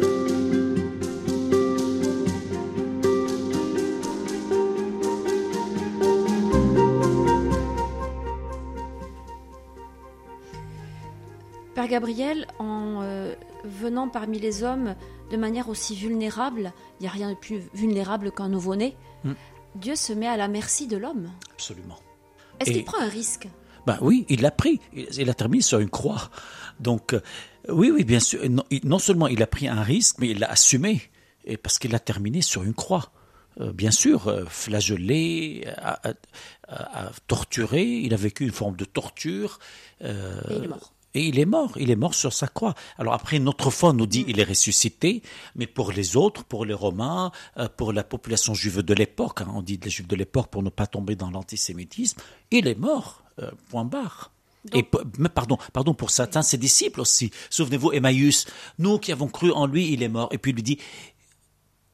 Gabriel, en euh, venant parmi les hommes de manière aussi vulnérable, il n'y a rien de plus vulnérable qu'un nouveau-né, hmm. Dieu se met à la merci de l'homme. Absolument. Est-ce qu'il prend un risque? Ben oui, il l'a pris. Il a terminé sur une croix. Donc, euh, oui, oui, bien sûr. Non, seulement il a pris un risque, mais il l'a assumé. Et parce qu'il a terminé sur une croix. Euh, bien sûr, flagellé, torturé. Il a vécu une forme de torture. et il est mort. Et il est mort, il est mort sur sa croix. Alors après, notre foi nous dit il est ressuscité, mais pour les autres, pour les Romains, euh, pour la population juive de l'époque, hein, on dit les juifs de l'époque pour ne pas tomber dans l'antisémitisme, il est mort, euh, point barre. Et mais pardon, pardon pour certains, ses disciples aussi. Souvenez-vous, Emmaüs, nous qui avons cru en lui, il est mort. Et puis il lui dit,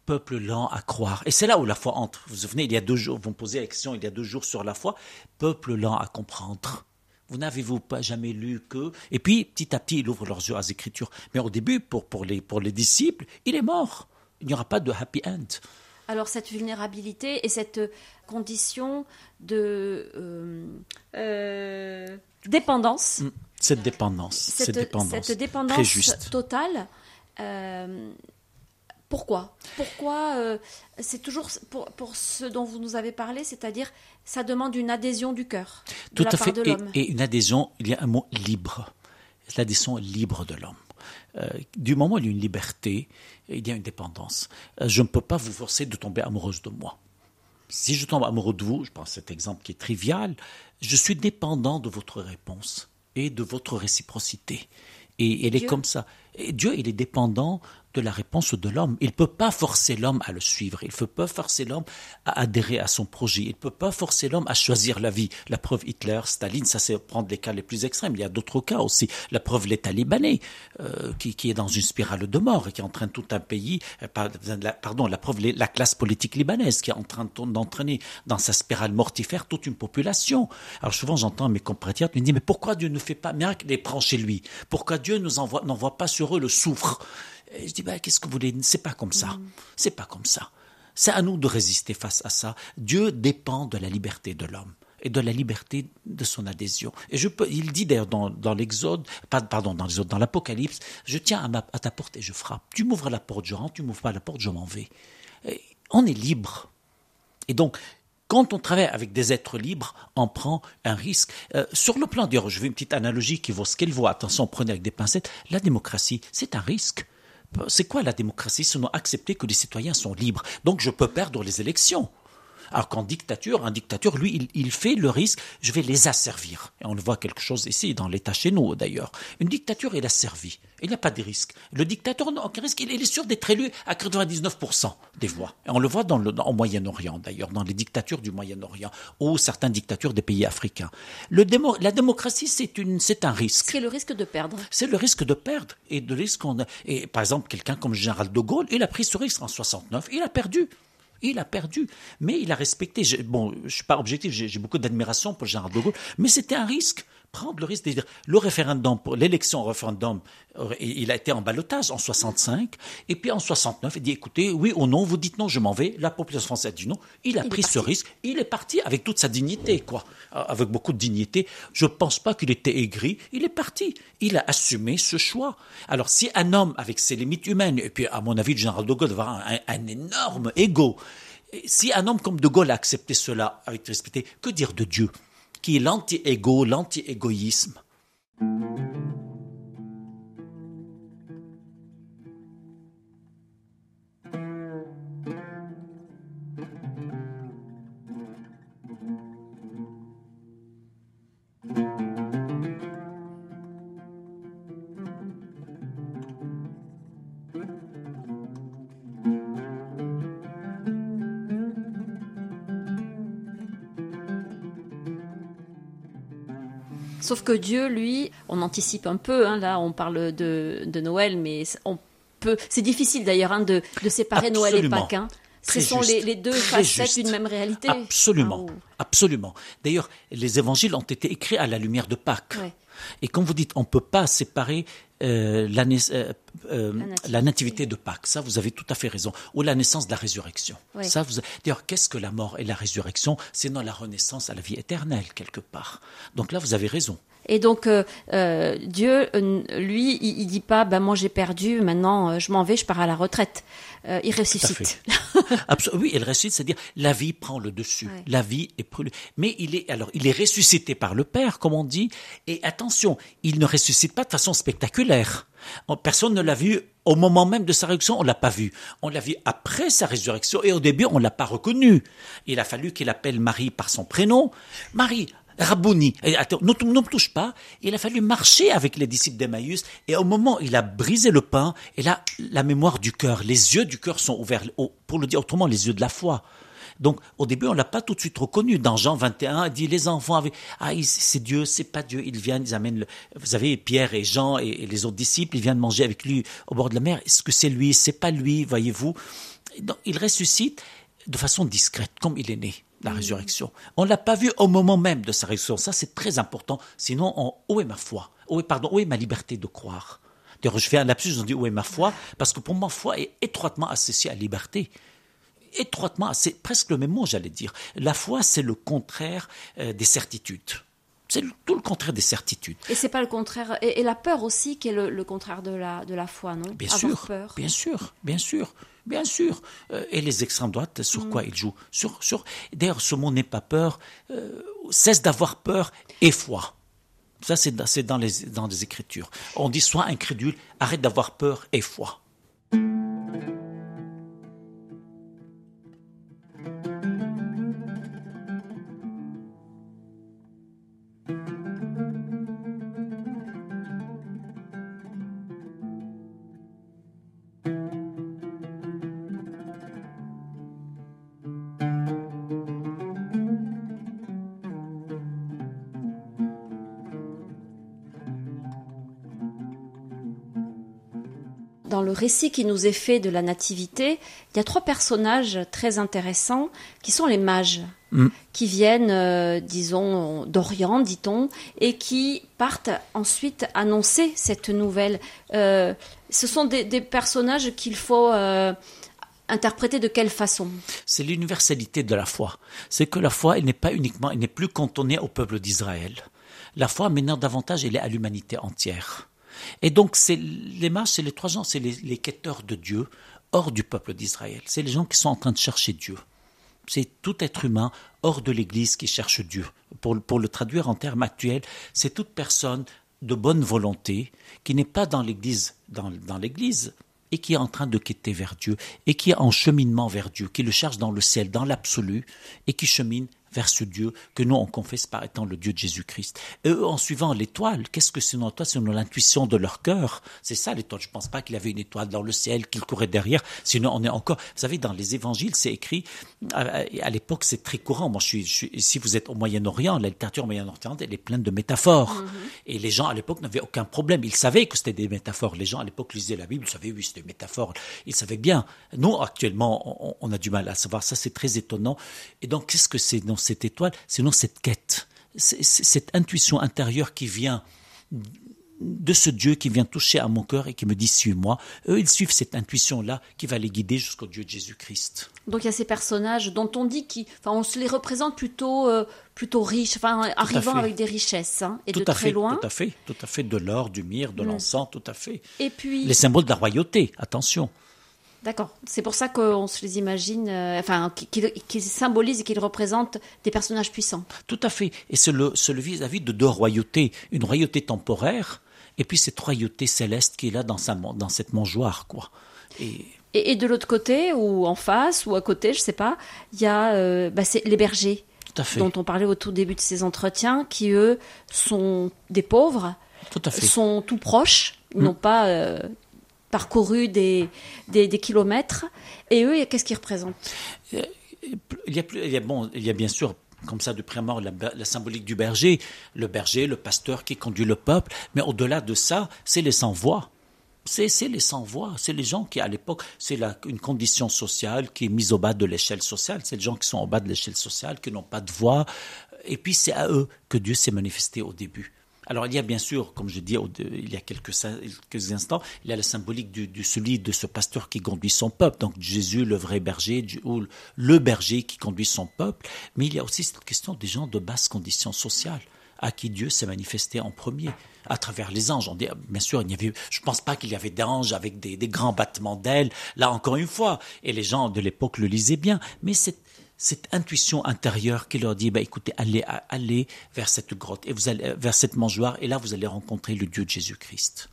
peuple lent à croire. Et c'est là où la foi entre. Vous vous souvenez, il y a deux jours, vous me posez la question, il y a deux jours sur la foi, peuple lent à comprendre. Vous n'avez-vous pas jamais lu que Et puis, petit à petit, il ouvre leurs yeux à Écritures. Mais au début, pour, pour, les, pour les disciples, il est mort. Il n'y aura pas de happy end. Alors cette vulnérabilité et cette condition de euh, euh, dépendance. Mm. Cette dépendance, cette, dépendance, très juste. totale. Euh, pourquoi Pourquoi C'est toujours pour, pour, ce dont vous nous avez parlé, c'est-à-dire ça demande une adhésion du cœur. Tout à fait. et, une adhésion, il y a un mot libre. L'adhésion libre de l'homme. Euh, du moment où il y a une liberté, il y a une dépendance. Euh, je ne peux pas vous forcer de tomber amoureuse de moi. Si je tombe amoureux de vous, je prends cet exemple qui est trivial, je suis dépendant de votre réponse et de votre réciprocité. Et elle est comme ça. Et Dieu, il est dépendant de la réponse de l'homme. Il ne peut pas forcer l'homme à le suivre. Il ne peut pas forcer l'homme à adhérer à son projet. Il ne peut pas forcer l'homme à choisir la vie. La preuve Hitler, Staline, ça c'est prendre les cas les plus extrêmes. Il y a d'autres cas aussi. La preuve l'État libanais, euh, qui, est dans une spirale de mort et qui entraîne tout un pays. Euh, pardon, la preuve la classe politique libanaise qui est en train d'entraîner dans sa spirale mortifère toute une population. Alors souvent j'entends mes compatriotes me dire mais pourquoi Dieu ne fait pas miracle? Les prend chez lui Pourquoi Dieu nous envoie n'envoie pas sur eux le souffre et je dis, bah, qu'est-ce que vous voulez? C'est pas comme ça. Mm. C'est pas comme ça. C'est à nous de résister face à ça. Dieu dépend de la liberté de l'homme et de la liberté de son adhésion. Et je peux, il dit d'ailleurs dans, dans l'Exode, pardon, dans l'Exode, dans l'Apocalypse, je tiens à, à, ta porte et je frappe. Tu m'ouvres la porte, je rentre, tu m'ouvres pas la porte, je m'en vais. on est libre. Et donc, quand on travaille avec des êtres libres, on prend un risque. Euh, sur le plan, d'ailleurs, je vais une petite analogie qui vaut ce qu'elle vaut. Attention, prenez avec des pincettes. La démocratie, c'est un risque. C'est quoi la démocratie Sinon accepter que les citoyens sont libres? Donc je peux perdre les élections. Alors qu'en dictature, un dictateur, lui, il, fait le risque, je vais les asservir. Et on le voit quelque chose ici, dans l'État chez nous d'ailleurs. Une dictature, il asservit. Il n'y a pas de risque. Le dictateur n'a aucun risque. Il est sûr d'être élu à 99% des voix. Et on le voit dans le, au Moyen-Orient d'ailleurs, dans les dictatures du Moyen-Orient, ou certaines dictatures des pays africains. Le la démocratie, c'est un risque. C'est le risque de perdre. C'est le risque de perdre. Et de risque qu'on Et par exemple, quelqu'un comme le général de Gaulle, il a pris ce risque en 69, il a perdu. Il a perdu, mais il a respecté. Bon, je suis pas objectif, j'ai beaucoup d'admiration pour général de Gaulle, mais c'était un risque prendre le risque de dire le référendum, l'élection au référendum, euh, il a été en balotage en 65, et puis en 69, il dit écoutez, oui ou non, vous dites non, je m'en vais. La population française dit non. Il a pris ce risque, il est parti avec toute sa dignité, quoi, euh, avec beaucoup de dignité. Je ne pense pas qu'il était aigri, il est parti. Il a assumé ce choix. Alors, si un homme avec ses limites humaines, et puis à mon avis, le général de Gaulle va avoir un, un énorme ego, si un homme comme de Gaulle a accepté cela avec respect, que dire de Dieu? Qui est l'anti-égo, l'anti-égoïsme. Sauf que Dieu, lui, on anticipe un peu, hein, là on parle de, Noël, mais on peut. C'est difficile d'ailleurs hein, de, séparer Noël et Pâques. Hein. Ce sont les, deux facettes d'une même réalité. Absolument, ah, absolument. D'ailleurs, les évangiles ont été écrits à la lumière de Pâques. Et comme vous dites, on ne peut pas séparer euh, euh, euh, la, nativité. de Pâques. Ça, vous avez tout à fait raison. Ou la naissance de la résurrection. Ça, vous... D'ailleurs, qu'est-ce que la mort et la résurrection? C'est dans la renaissance à la vie éternelle, quelque part. Donc là, vous avez raison. Et donc Dieu, lui, il, ne dit pas, ben moi j'ai perdu, maintenant je m'en vais, je pars à la retraite. il ressuscite. oui, il ressuscite, c'est-à-dire la vie prend le dessus, la vie est brûlée. Mais il est alors il est ressuscité par le Père, comme on dit. Et attention, il ne ressuscite pas de façon spectaculaire. Personne ne l'a vu au moment même de sa résurrection, on l'a pas vu. On l'a vu après sa résurrection et au début, on l'a pas reconnu. Il a fallu qu'il appelle Marie par son prénom. Marie, Rabouni, ne, me touche pas. Il a fallu marcher avec les disciples d'Emmaüs et au moment où il a brisé le pain, et là, la mémoire du cœur, les yeux du cœur sont ouverts, pour le dire autrement, les yeux de la foi. Donc, au début, on l'a pas tout de suite reconnu. Dans Jean 21, il dit les enfants avaient, ah, c'est Dieu, c'est pas Dieu. Ils viennent, ils amènent, vous savez, Pierre et Jean et, les autres disciples, ils viennent manger avec lui au bord de la mer. Est-ce que c'est lui? C'est pas lui, voyez-vous? il ressuscite de façon discrète, comme il est né, la mm. résurrection. On l'a pas vu au moment même de sa résurrection. Ça, c'est très important. Sinon, où est ma foi? Où est, pardon, où est ma liberté de croire? D'ailleurs, je fais un lapsus, je dis où est ma foi? Parce que pour moi, foi est étroitement associée à la liberté étroitement, c'est presque le même mot, j'allais dire. La foi, c'est le contraire euh, des certitudes. C'est tout le contraire des certitudes. Et c'est pas le contraire. Et, la peur aussi, qui est le, contraire de la, de la foi, non? Bien sûr. Bien sûr, bien sûr. Bien sûr. Euh, et les extrêmes droites, sur mm. quoi ils jouent sur, sur... D'ailleurs, ce mot n'est pas peur. Euh, cesse d'avoir peur et foi. Ça, c'est dans les, dans les Écritures. On dit sois incrédule, arrête d'avoir peur et foi. Récit qui nous est fait de la Nativité, il y a trois personnages très intéressants qui sont les mages, mm. qui viennent, euh, disons, d'Orient, dit-on, et qui partent ensuite annoncer cette nouvelle. Euh, ce sont des, personnages qu'il faut euh, interpréter de quelle façon? C'est l'universalité de la foi. C'est que la foi, elle n'est pas uniquement, elle n'est plus cantonnée au peuple d'Israël. La foi, maintenant, davantage, elle est à l'humanité entière. Et donc, c'est les mages, c'est les trois gens, c'est les, quêteurs de Dieu hors du peuple d'Israël. C'est les gens qui sont en train de chercher Dieu. C'est tout être humain hors de l'Église qui cherche Dieu. Pour, pour le traduire en termes actuels, c'est toute personne de bonne volonté qui n'est pas dans l'Église, dans, dans l'Église, et qui est en train de quêter vers Dieu, et qui est en cheminement vers Dieu, qui le cherche dans le ciel, dans l'absolu, et qui chemine vers ce Dieu que nous on confesse par étant le Dieu de Jésus-Christ. Et eux, en suivant l'étoile, qu'est-ce que c'est une étoile C'est l'intuition de leur cœur? C'est ça l'étoile. Je ne pense pas qu'il y avait une étoile dans le ciel, qu'il courait derrière. Sinon, on est encore. Vous savez, dans les évangiles, c'est écrit. À, l'époque, c'est très courant. Moi, je suis, si vous êtes au Moyen-Orient, la littérature Moyen-Orient, elle est pleine de métaphores. Mm-hmm. Et les gens à l'époque n'avaient aucun problème. Ils savaient que c'était des métaphores. Les gens à l'époque lisaient la Bible, ils savaient, oui, c'était des métaphores. Ils savaient bien. Nous, actuellement, on, a du mal à savoir. Ça, c'est très étonnant. Et donc, qu'est-ce que c'est dans cette étoile Sinon, cette quête, cette intuition intérieure qui vient de ce Dieu qui vient toucher à mon cœur et qui me dit suis-moi. Eux, ils suivent cette intuition-là qui va les guider jusqu'au Dieu de Jésus-Christ. Donc il y a ces personnages dont on dit qu'on enfin, on se les représente plutôt, euh, plutôt riches, enfin arrivant avec des richesses hein, et tout de à très fait, loin. Tout à fait, tout à fait, de l'or, du myrrhe, de mm. l'encens, tout à fait. Et puis les symboles de la royauté, attention. D'accord. C'est pour ça qu'on se les imagine, euh, enfin, qu'ils symbolisent et qu'ils représentent des personnages puissants. Tout à fait. Et c'est le, vis-à-vis de deux royautés. Une royauté temporaire et puis cette royauté céleste qui est là dans, sa, dans cette mangeoire, quoi. Et... Et, de l'autre côté, ou en face, ou à côté, je sais pas, il y a euh, bah, les bergers, tout à fait. dont on parlait au tout début de ces entretiens, qui eux sont des pauvres, tout à fait. sont tout proches, ils mm. n'ont pas euh, parcouru des, des, kilomètres. Et eux, qu'est-ce qu'ils représentent? Il y, a, il, y a, bon, il y a bien sûr comme ça de près mort la, symbolique du berger, le berger, le pasteur qui conduit le peuple, mais au-delà de ça, c'est les sans-voix. C'est les sans-voix, c'est les gens qui, à l'époque, c'est une condition sociale qui est mise au bas de l'échelle sociale. C'est les gens qui sont au bas de l'échelle sociale, qui n'ont pas de voix. Et puis, c'est à eux que Dieu s'est manifesté au début. Alors il y a bien sûr, comme je dis il y a quelques, instants, il y a la symbolique du, celui de ce pasteur qui conduit son peuple, donc Jésus le vrai berger, ou le berger qui conduit son peuple, mais il y a aussi cette question des gens de basse condition sociale à qui Dieu s'est manifesté en premier à travers les anges. bien sûr, il n'y avait, je ne pense pas qu'il y avait d'anges avec des, des grands battements d'ailes, là encore une fois, et les gens de l'époque le lisaient bien, mais cette, cette intuition intérieure qui leur dit bah, écoutez, allez, allez vers cette grotte, et vous allez vers cette mangeoire, et là vous allez rencontrer le Dieu de Jésus-Christ.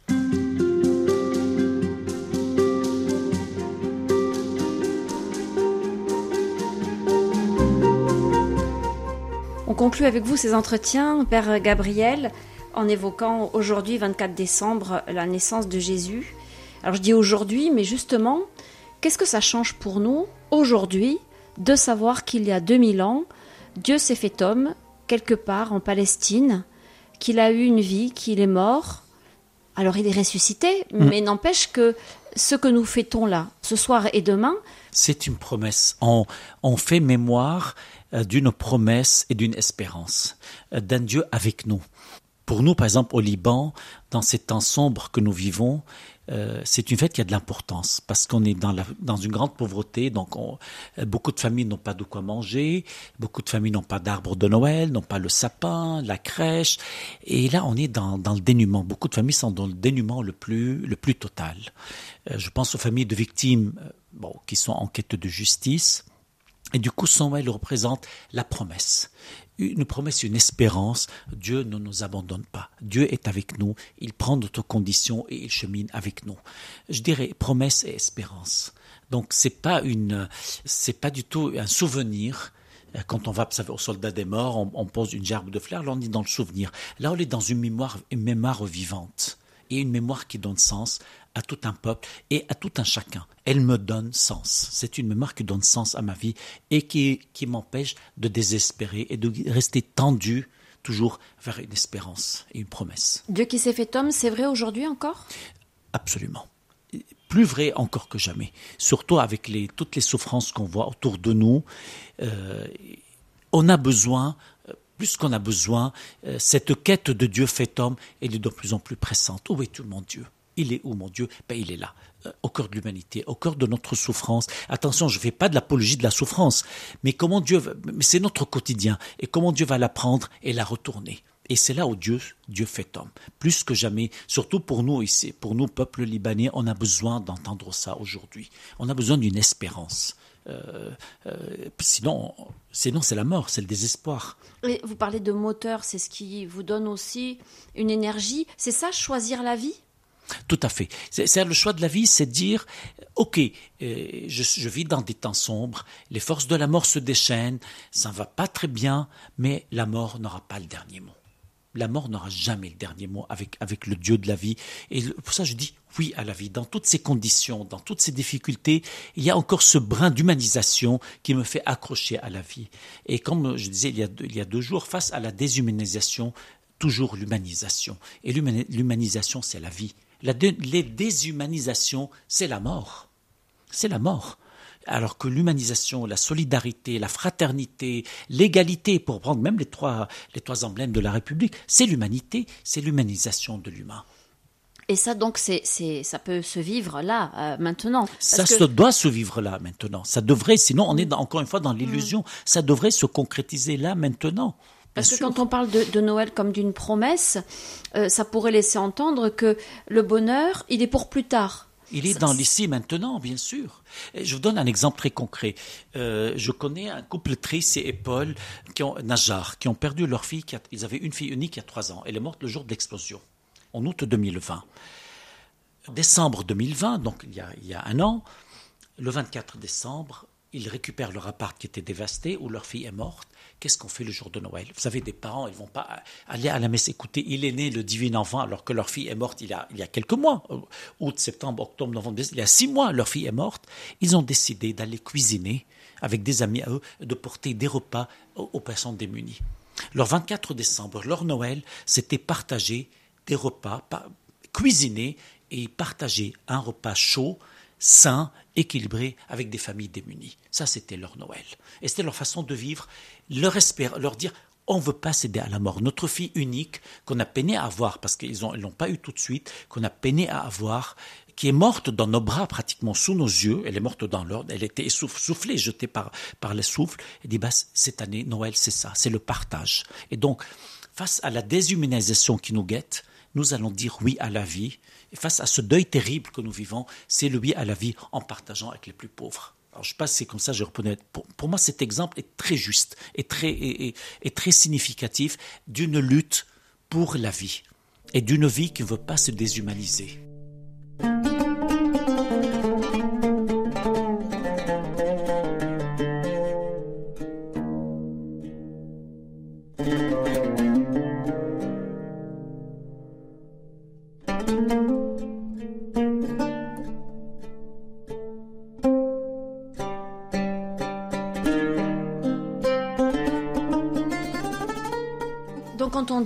On conclut avec vous ces entretiens, Père Gabriel, en évoquant aujourd'hui, 24 décembre, la naissance de Jésus. Alors je dis aujourd'hui, mais justement, qu'est-ce que ça change pour nous aujourd'hui de savoir qu'il y a 2000 ans, Dieu s'est fait homme quelque part en Palestine, qu'il a eu une vie, qu'il est mort. Alors il est ressuscité, mm. mais n'empêche que ce que nous fêtons là, ce soir et demain, c'est une promesse. On, on fait mémoire euh, d'une promesse et d'une espérance, euh, d'un Dieu avec nous. Pour nous, par exemple, au Liban, dans ces temps sombres que nous vivons, euh, c'est une fête qui a de l'importance parce qu'on est dans, dans une grande pauvreté, donc on, beaucoup de familles n'ont pas de quoi manger, beaucoup de familles n'ont pas d'arbre de Noël, n'ont pas le sapin, la crèche, et là on est dans, dans le dénuement. Beaucoup de familles sont dans le dénuement le plus, le plus total. Euh, je pense aux familles de victimes euh, bon, qui sont en quête de justice. Et du coup, Noël représente la promesse une promesse, une espérance. Dieu ne nous abandonne pas. Dieu est avec nous. Il prend notre condition et il chemine avec nous. Je dirais promesse et espérance. Donc c'est pas une, c'est pas du tout un souvenir. Quand on va au soldat des morts, on, on pose une gerbe de fleurs. Là, on est dans le souvenir. Là, on est dans une mémoire, une mémoire vivante et une mémoire qui donne sens à tout un peuple et à tout un chacun. Elle me donne sens. C'est une mémoire qui donne sens à ma vie et qui, qui m'empêche de désespérer et de rester tendu toujours vers une espérance et une promesse. Dieu qui s'est fait homme, c'est vrai aujourd'hui encore? Absolument. Plus vrai encore que jamais. Surtout avec les, toutes les souffrances qu'on voit autour de nous. Euh, on a besoin plus qu'on a besoin, euh, cette quête de Dieu fait homme, elle est de plus en plus pressante. Où est tout mon Dieu? Il est où, mon Dieu? Ben, Il est là, euh, au cœur de l'humanité, au cœur de notre souffrance. Attention, je ne fais pas de l'apologie de la souffrance, mais comment Dieu, c'est notre quotidien, et comment Dieu va la prendre et la retourner. Et c'est là où Dieu, Dieu fait homme. Plus que jamais, surtout pour nous ici, pour nous, peuple libanais, on a besoin d'entendre ça aujourd'hui. On a besoin d'une espérance. Euh, euh, sinon, sinon c'est la mort, c'est le désespoir. Et vous parlez de moteur, c'est ce qui vous donne aussi une énergie. C'est ça, choisir la vie? Tout à fait. C'est le choix de la vie, c'est dire, ok, euh, je, vis dans des temps sombres, les forces de la mort se déchaînent, ça ne va pas très bien, mais la mort n'aura pas le dernier mot. La mort n'aura jamais le dernier mot avec, avec le Dieu de la vie. Et pour ça, je dis oui à la vie. Dans toutes ces conditions, dans toutes ces difficultés, il y a encore ce brin d'humanisation qui me fait accrocher à la vie. Et comme je disais il y a il y a deux jours, face à la déshumanisation, toujours l'humanisation. Et l'humanisation, c'est la vie la les déshumanisations, c'est la mort. C'est la mort. Alors que l'humanisation, la solidarité, la fraternité, l'égalité, pour prendre même les trois, les trois emblèmes de la République, c'est l'humanité, c'est l'humanisation de l'humain. Et ça, donc, c'est, ça peut se vivre là, euh, maintenant. Ça se doit se vivre là, maintenant. Ça devrait, sinon on est encore une fois dans l'illusion, ça devrait se concrétiser là, maintenant. Parce que quand on parle de, Noël comme d'une promesse, euh, ça pourrait laisser entendre que le bonheur, il est pour plus tard. Il est dans l'ici maintenant, bien sûr. je vous donne un exemple très concret. Euh, je connais un couple Trice et Paul, qui ont, Najar, qui ont perdu leur fille. ils avaient une fille unique il y a trois ans. Elle est morte le jour de l'explosion, en août 2020. Décembre 2020, donc il y a, il y a un an, le 24 décembre, ils récupèrent leur appart qui était dévasté, où leur fille est morte. Qu'est-ce qu'on fait le jour de Noël? Vous savez, des parents, ils vont pas aller à la messe écouter. Il est né le divin enfant alors que leur fille est morte il y a, il y a quelques mois. Août, septembre, octobre, novembre, il y a six mois, leur fille est morte. Ils ont décidé d'aller cuisiner avec des amis à eux, de porter des repas aux, personnes démunies. Leur 24 décembre, leur Noël, c'était partager des repas, cuisiner et partager un repas chaud sains, équilibrés, avec des familles démunies. Ça, c'était leur Noël. Et c'était leur façon de vivre, leur, espérer, leur dire on ne veut pas céder à la mort. Notre fille unique, qu'on a peiné à avoir, parce qu'ils ne l'ont pas eu tout de suite, qu'on a peiné à avoir, qui est morte dans nos bras, pratiquement sous nos yeux, elle est morte dans l'ordre, elle était soufflée, jetée par, par le souffle, et dit, bah, cette année, Noël, c'est ça, c'est le partage. Et donc, face à la déshumanisation qui nous guette, nous allons dire oui à la vie. Face à ce deuil terrible que nous vivons, c'est le oui à la vie en partageant avec les plus pauvres. Alors, je ne sais pas si c'est comme ça, je reconnais. Pour, moi, cet exemple est très juste et, très significatif d'une lutte pour la vie et d'une vie qui ne veut pas se déshumaniser.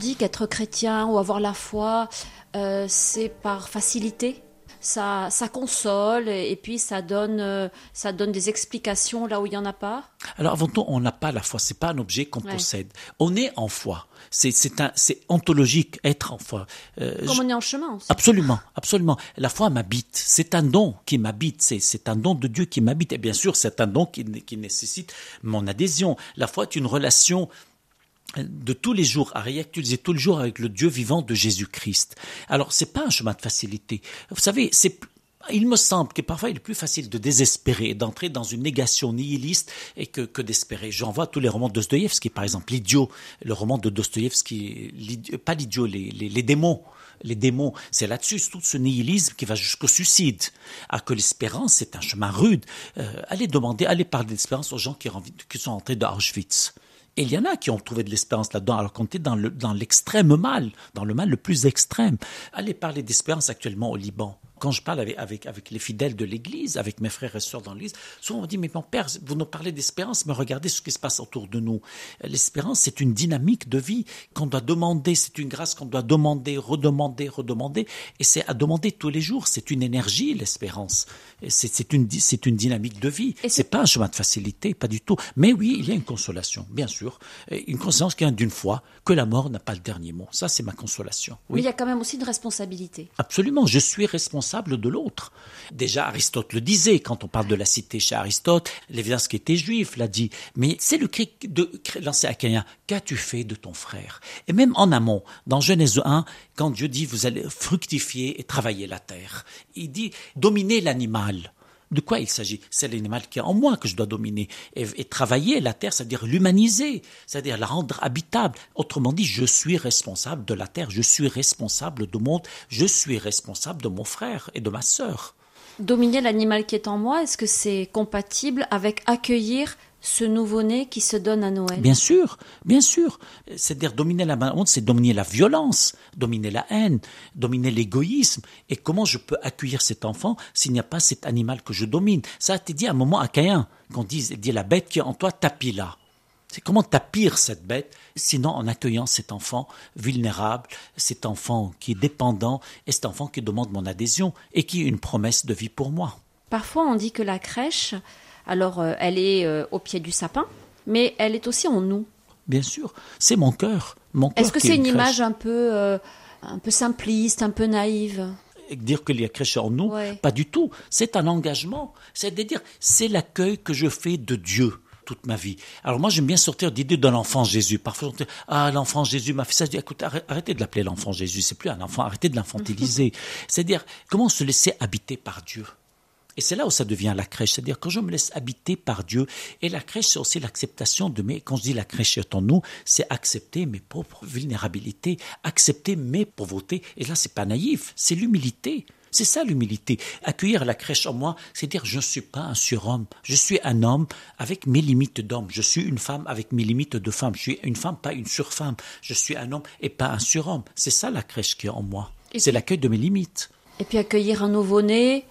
Dit qu'être chrétien ou avoir la foi, euh, c'est par facilité ça, ça console et, puis ça donne, euh, ça donne des explications là où il n'y en a pas Alors avant tout, on n'a pas la foi, c'est pas un objet qu'on possède. On est en foi. C'est, ontologique, être en foi. Euh, Comme on est en chemin aussi. Absolument, absolument. La foi m'habite. C'est un don qui m'habite. C'est, c'est un don de Dieu qui m'habite. Et bien sûr, c'est un don qui, qui nécessite mon adhésion. La foi est une relation de tous les jours, à réactualiser tout le jour avec le Dieu vivant de Jésus-Christ. Alors, c'est pas un chemin de facilité. Vous savez, c'est il me semble que parfois il est plus facile de désespérer, d'entrer dans une négation nihiliste et que, que d'espérer. J'envoie tous les romans de Dostoïevski, par exemple, l'idiot, le roman de Dostoïevski, pas l'idiot, les, démons les démons. C'est là-dessus tout ce nihilisme qui va jusqu'au suicide. Ah, que l'espérance, c'est un chemin rude. Euh, allez demander, allez parler d'espérance aux gens qui, qui sont entrés de Auschwitz. Il y en a qui ont trouvé de l'espérance là-dedans, alors qu'on le, dans l'extrême mal, dans le mal le plus extrême. Allez parler d'espérance actuellement au Liban quand je parle avec, avec, avec les fidèles de l'Église, avec mes frères et sœurs dans l'Église, souvent on me dit, mais mon père, vous nous parlez d'espérance, mais regardez ce qui se passe autour de nous. L'espérance, c'est une dynamique de vie qu'on doit demander, c'est une grâce qu'on doit demander, redemander, redemander, et c'est à demander tous les jours. C'est une énergie, l'espérance. C'est une, dynamique de vie. Et c'est pas un chemin de facilité, pas du tout. Mais oui, il y a une consolation, bien sûr. Une consolation qui vient d'une foi, que la mort n'a pas le dernier mot. Ça, c'est ma consolation. Oui. Mais il y a quand même aussi une responsabilité. Absolument, je suis responsable de l'autre. Déjà, Aristote le disait, quand on parle de la cité chez Aristote, Lévinas qui était juif l'a dit, mais c'est le cri de, lancé à Caïn, qu'as-tu fait de ton frère? Et même en amont, dans Genèse 1, quand Dieu dit, vous allez fructifier et travailler la terre, il dit, dominer l'animal. De quoi il s'agit? C'est l'animal qui est en moi que je dois dominer. Et, travailler la terre, c'est-à-dire l'humaniser, c'est-à-dire la rendre habitable. Autrement dit, je suis responsable de la terre, je suis responsable du monde, je suis responsable de mon frère et de ma sœur. Dominer l'animal qui est en moi, est-ce que c'est compatible avec accueillir ce nouveau-né qui se donne à Noël. Bien sûr, bien sûr. C'est-à-dire dominer la honte, c'est dominer la violence, dominer la haine, dominer l'égoïsme. Et comment je peux accueillir cet enfant s'il n'y a pas cet animal que je domine? Ça a été dit à un moment à Caïn, qu'on dit, dit la bête qui est en toi, tapis-la. C'est comment tapir cette bête, sinon en accueillant cet enfant vulnérable, cet enfant qui est dépendant, et cet enfant qui demande mon adhésion et qui est une promesse de vie pour moi. Parfois on dit que la crèche, alors, euh, elle est euh, au pied du sapin, mais elle est aussi en nous. Bien sûr, c'est mon cœur. Mon Est-ce que c'est une, image un peu, euh, un peu simpliste, un peu naïve? Dire qu'il y a crèche en nous, pas du tout. C'est un engagement. C'est-à-dire, c'est l'accueil que je fais de Dieu toute ma vie. Alors moi, j'aime bien sortir d'idée de l'enfant Jésus. Parfois, on dit, ah, l'enfant Jésus m'a fait ça. Je dis, écoute, arrêtez de l'appeler l'enfant Jésus. C'est plus un enfant. Arrêtez de l'infantiliser. C'est-à-dire, comment se laisser habiter par Dieu? Et c'est là où ça devient la crèche, c'est-à-dire quand je me laisse habiter par Dieu. Et la crèche, c'est aussi l'acceptation de mes, quand je dis la crèche est en nous, c'est accepter mes propres vulnérabilités, accepter mes pauvretés. Et là, c'est pas naïf, c'est l'humilité. C'est ça l'humilité. Accueillir la crèche en moi, c'est dire je ne suis pas un surhomme. Je suis un homme avec mes limites d'homme. Je suis une femme avec mes limites de femme. Je suis une femme, pas une surfemme. Je suis un homme et pas un surhomme. C'est ça la crèche qui est en moi. C'est l'accueil de mes limites. Et puis accueillir un nouveau-né,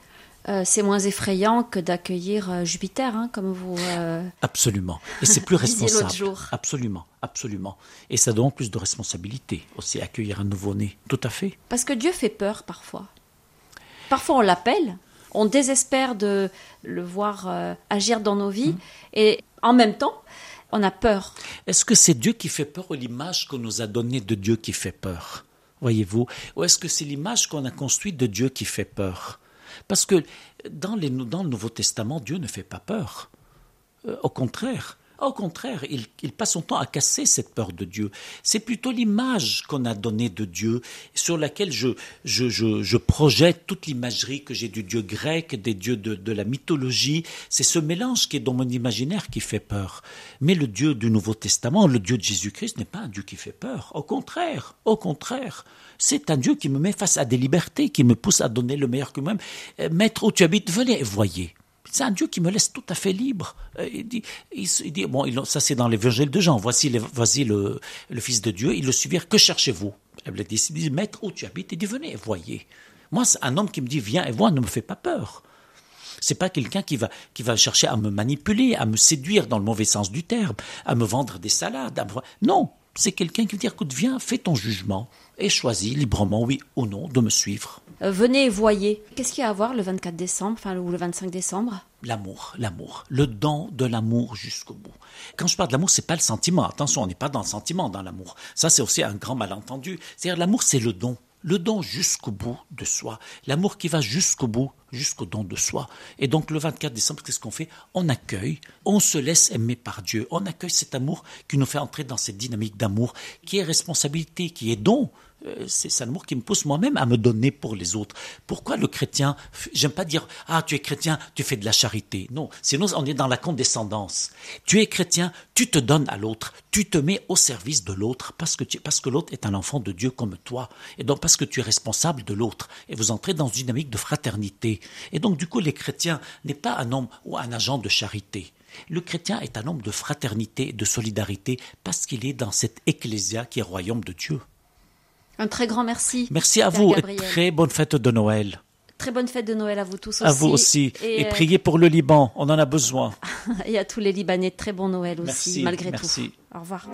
euh, c'est moins effrayant que d'accueillir euh, Jupiter, hein, comme vous. Euh, absolument. Et c'est plus responsable. Jour. Absolument, absolument. Et ça donne plus de responsabilité aussi, accueillir un nouveau-né. Tout à fait. Parce que Dieu fait peur parfois. Parfois on l'appelle, on désespère de le voir agir dans nos vies, mmh. et en même temps, on a peur. Est-ce que c'est Dieu qui fait peur ou l'image qu'on nous a donnée de Dieu qui fait peur Voyez-vous? Ou est-ce que c'est l'image qu'on a construite de Dieu qui fait peur? Parce que dans, le Nouveau Testament, Dieu ne fait pas peur. Euh, au contraire, au contraire, il, passe son temps à casser cette peur de Dieu. C'est plutôt l'image qu'on a donnée de Dieu, sur laquelle je, projette toute l'imagerie que j'ai du Dieu grec, des dieux de, de la mythologie. C'est ce mélange qui est dans mon imaginaire qui fait peur. Mais le Dieu du Nouveau Testament, le Dieu de Jésus-Christ, n'est pas un Dieu qui fait peur. Au contraire, au contraire. C'est un Dieu qui me met face à des libertés, qui me pousse à donner le meilleur que moi-même. Euh, maître où tu habites, venez et voyez. C'est un Dieu qui me laisse tout à fait libre. Euh, il dit, il, bon, ça c'est dans l'évangile de Jean. Voici, voici le, Fils de Dieu. Ils le suivirent. Que cherchez-vous? Il dit, maître où tu habites? Il dit, venez et voyez. Moi, un homme qui me dit, viens et vois, ne me fais pas peur. C'est pas quelqu'un qui va, qui va chercher à me manipuler, à me séduire dans le mauvais sens du terme, à me vendre des salades. Non, c'est quelqu'un qui veut dire, écoute, viens, fais ton jugement et choisis librement, oui ou non, de me suivre. Euh, venez et voyez. Qu'est-ce qu'il y a à voir le 24 décembre, enfin, ou le 25 décembre? L'amour, l'amour, le don de l'amour jusqu'au bout. Quand je parle de l'amour, c'est pas le sentiment. Attention, on n'est pas dans le sentiment dans l'amour. Ça, c'est aussi un grand malentendu. C'est-à-dire, l'amour, c'est le don. Le don jusqu'au bout de soi. L'amour qui va jusqu'au bout, jusqu'au don de soi. Et donc, le 24 décembre, qu'est-ce qu'on fait? On accueille, on se laisse aimer par Dieu. On accueille cet amour qui nous fait entrer dans cette dynamique d'amour, qui est responsabilité, qui est don. Euh, c'est l'amour qui me pousse moi-même à me donner pour les autres. Pourquoi le chrétien J'aime pas dire ah tu es chrétien, tu fais de la charité. Non, sinon on est dans la condescendance. Tu es chrétien, tu te donnes à l'autre, tu te mets au service de l'autre parce que parce que l'autre est un enfant de Dieu comme toi et donc parce que tu es responsable de l'autre et vous entrez dans une dynamique de fraternité. Et donc du coup les chrétiens n'est pas un homme ou un agent de charité. Le chrétien est un homme de fraternité, de solidarité, parce qu'il est dans cette ecclésia qui est royaume de Dieu. Un très grand merci. Merci à vous et très bonne fête de Noël. Très bonne fête de Noël à vous tous aussi. À vous aussi. Et, euh, priez pour le Liban, on en a besoin. et à tous les Libanais, très bon Noël aussi, malgré tout. Au revoir.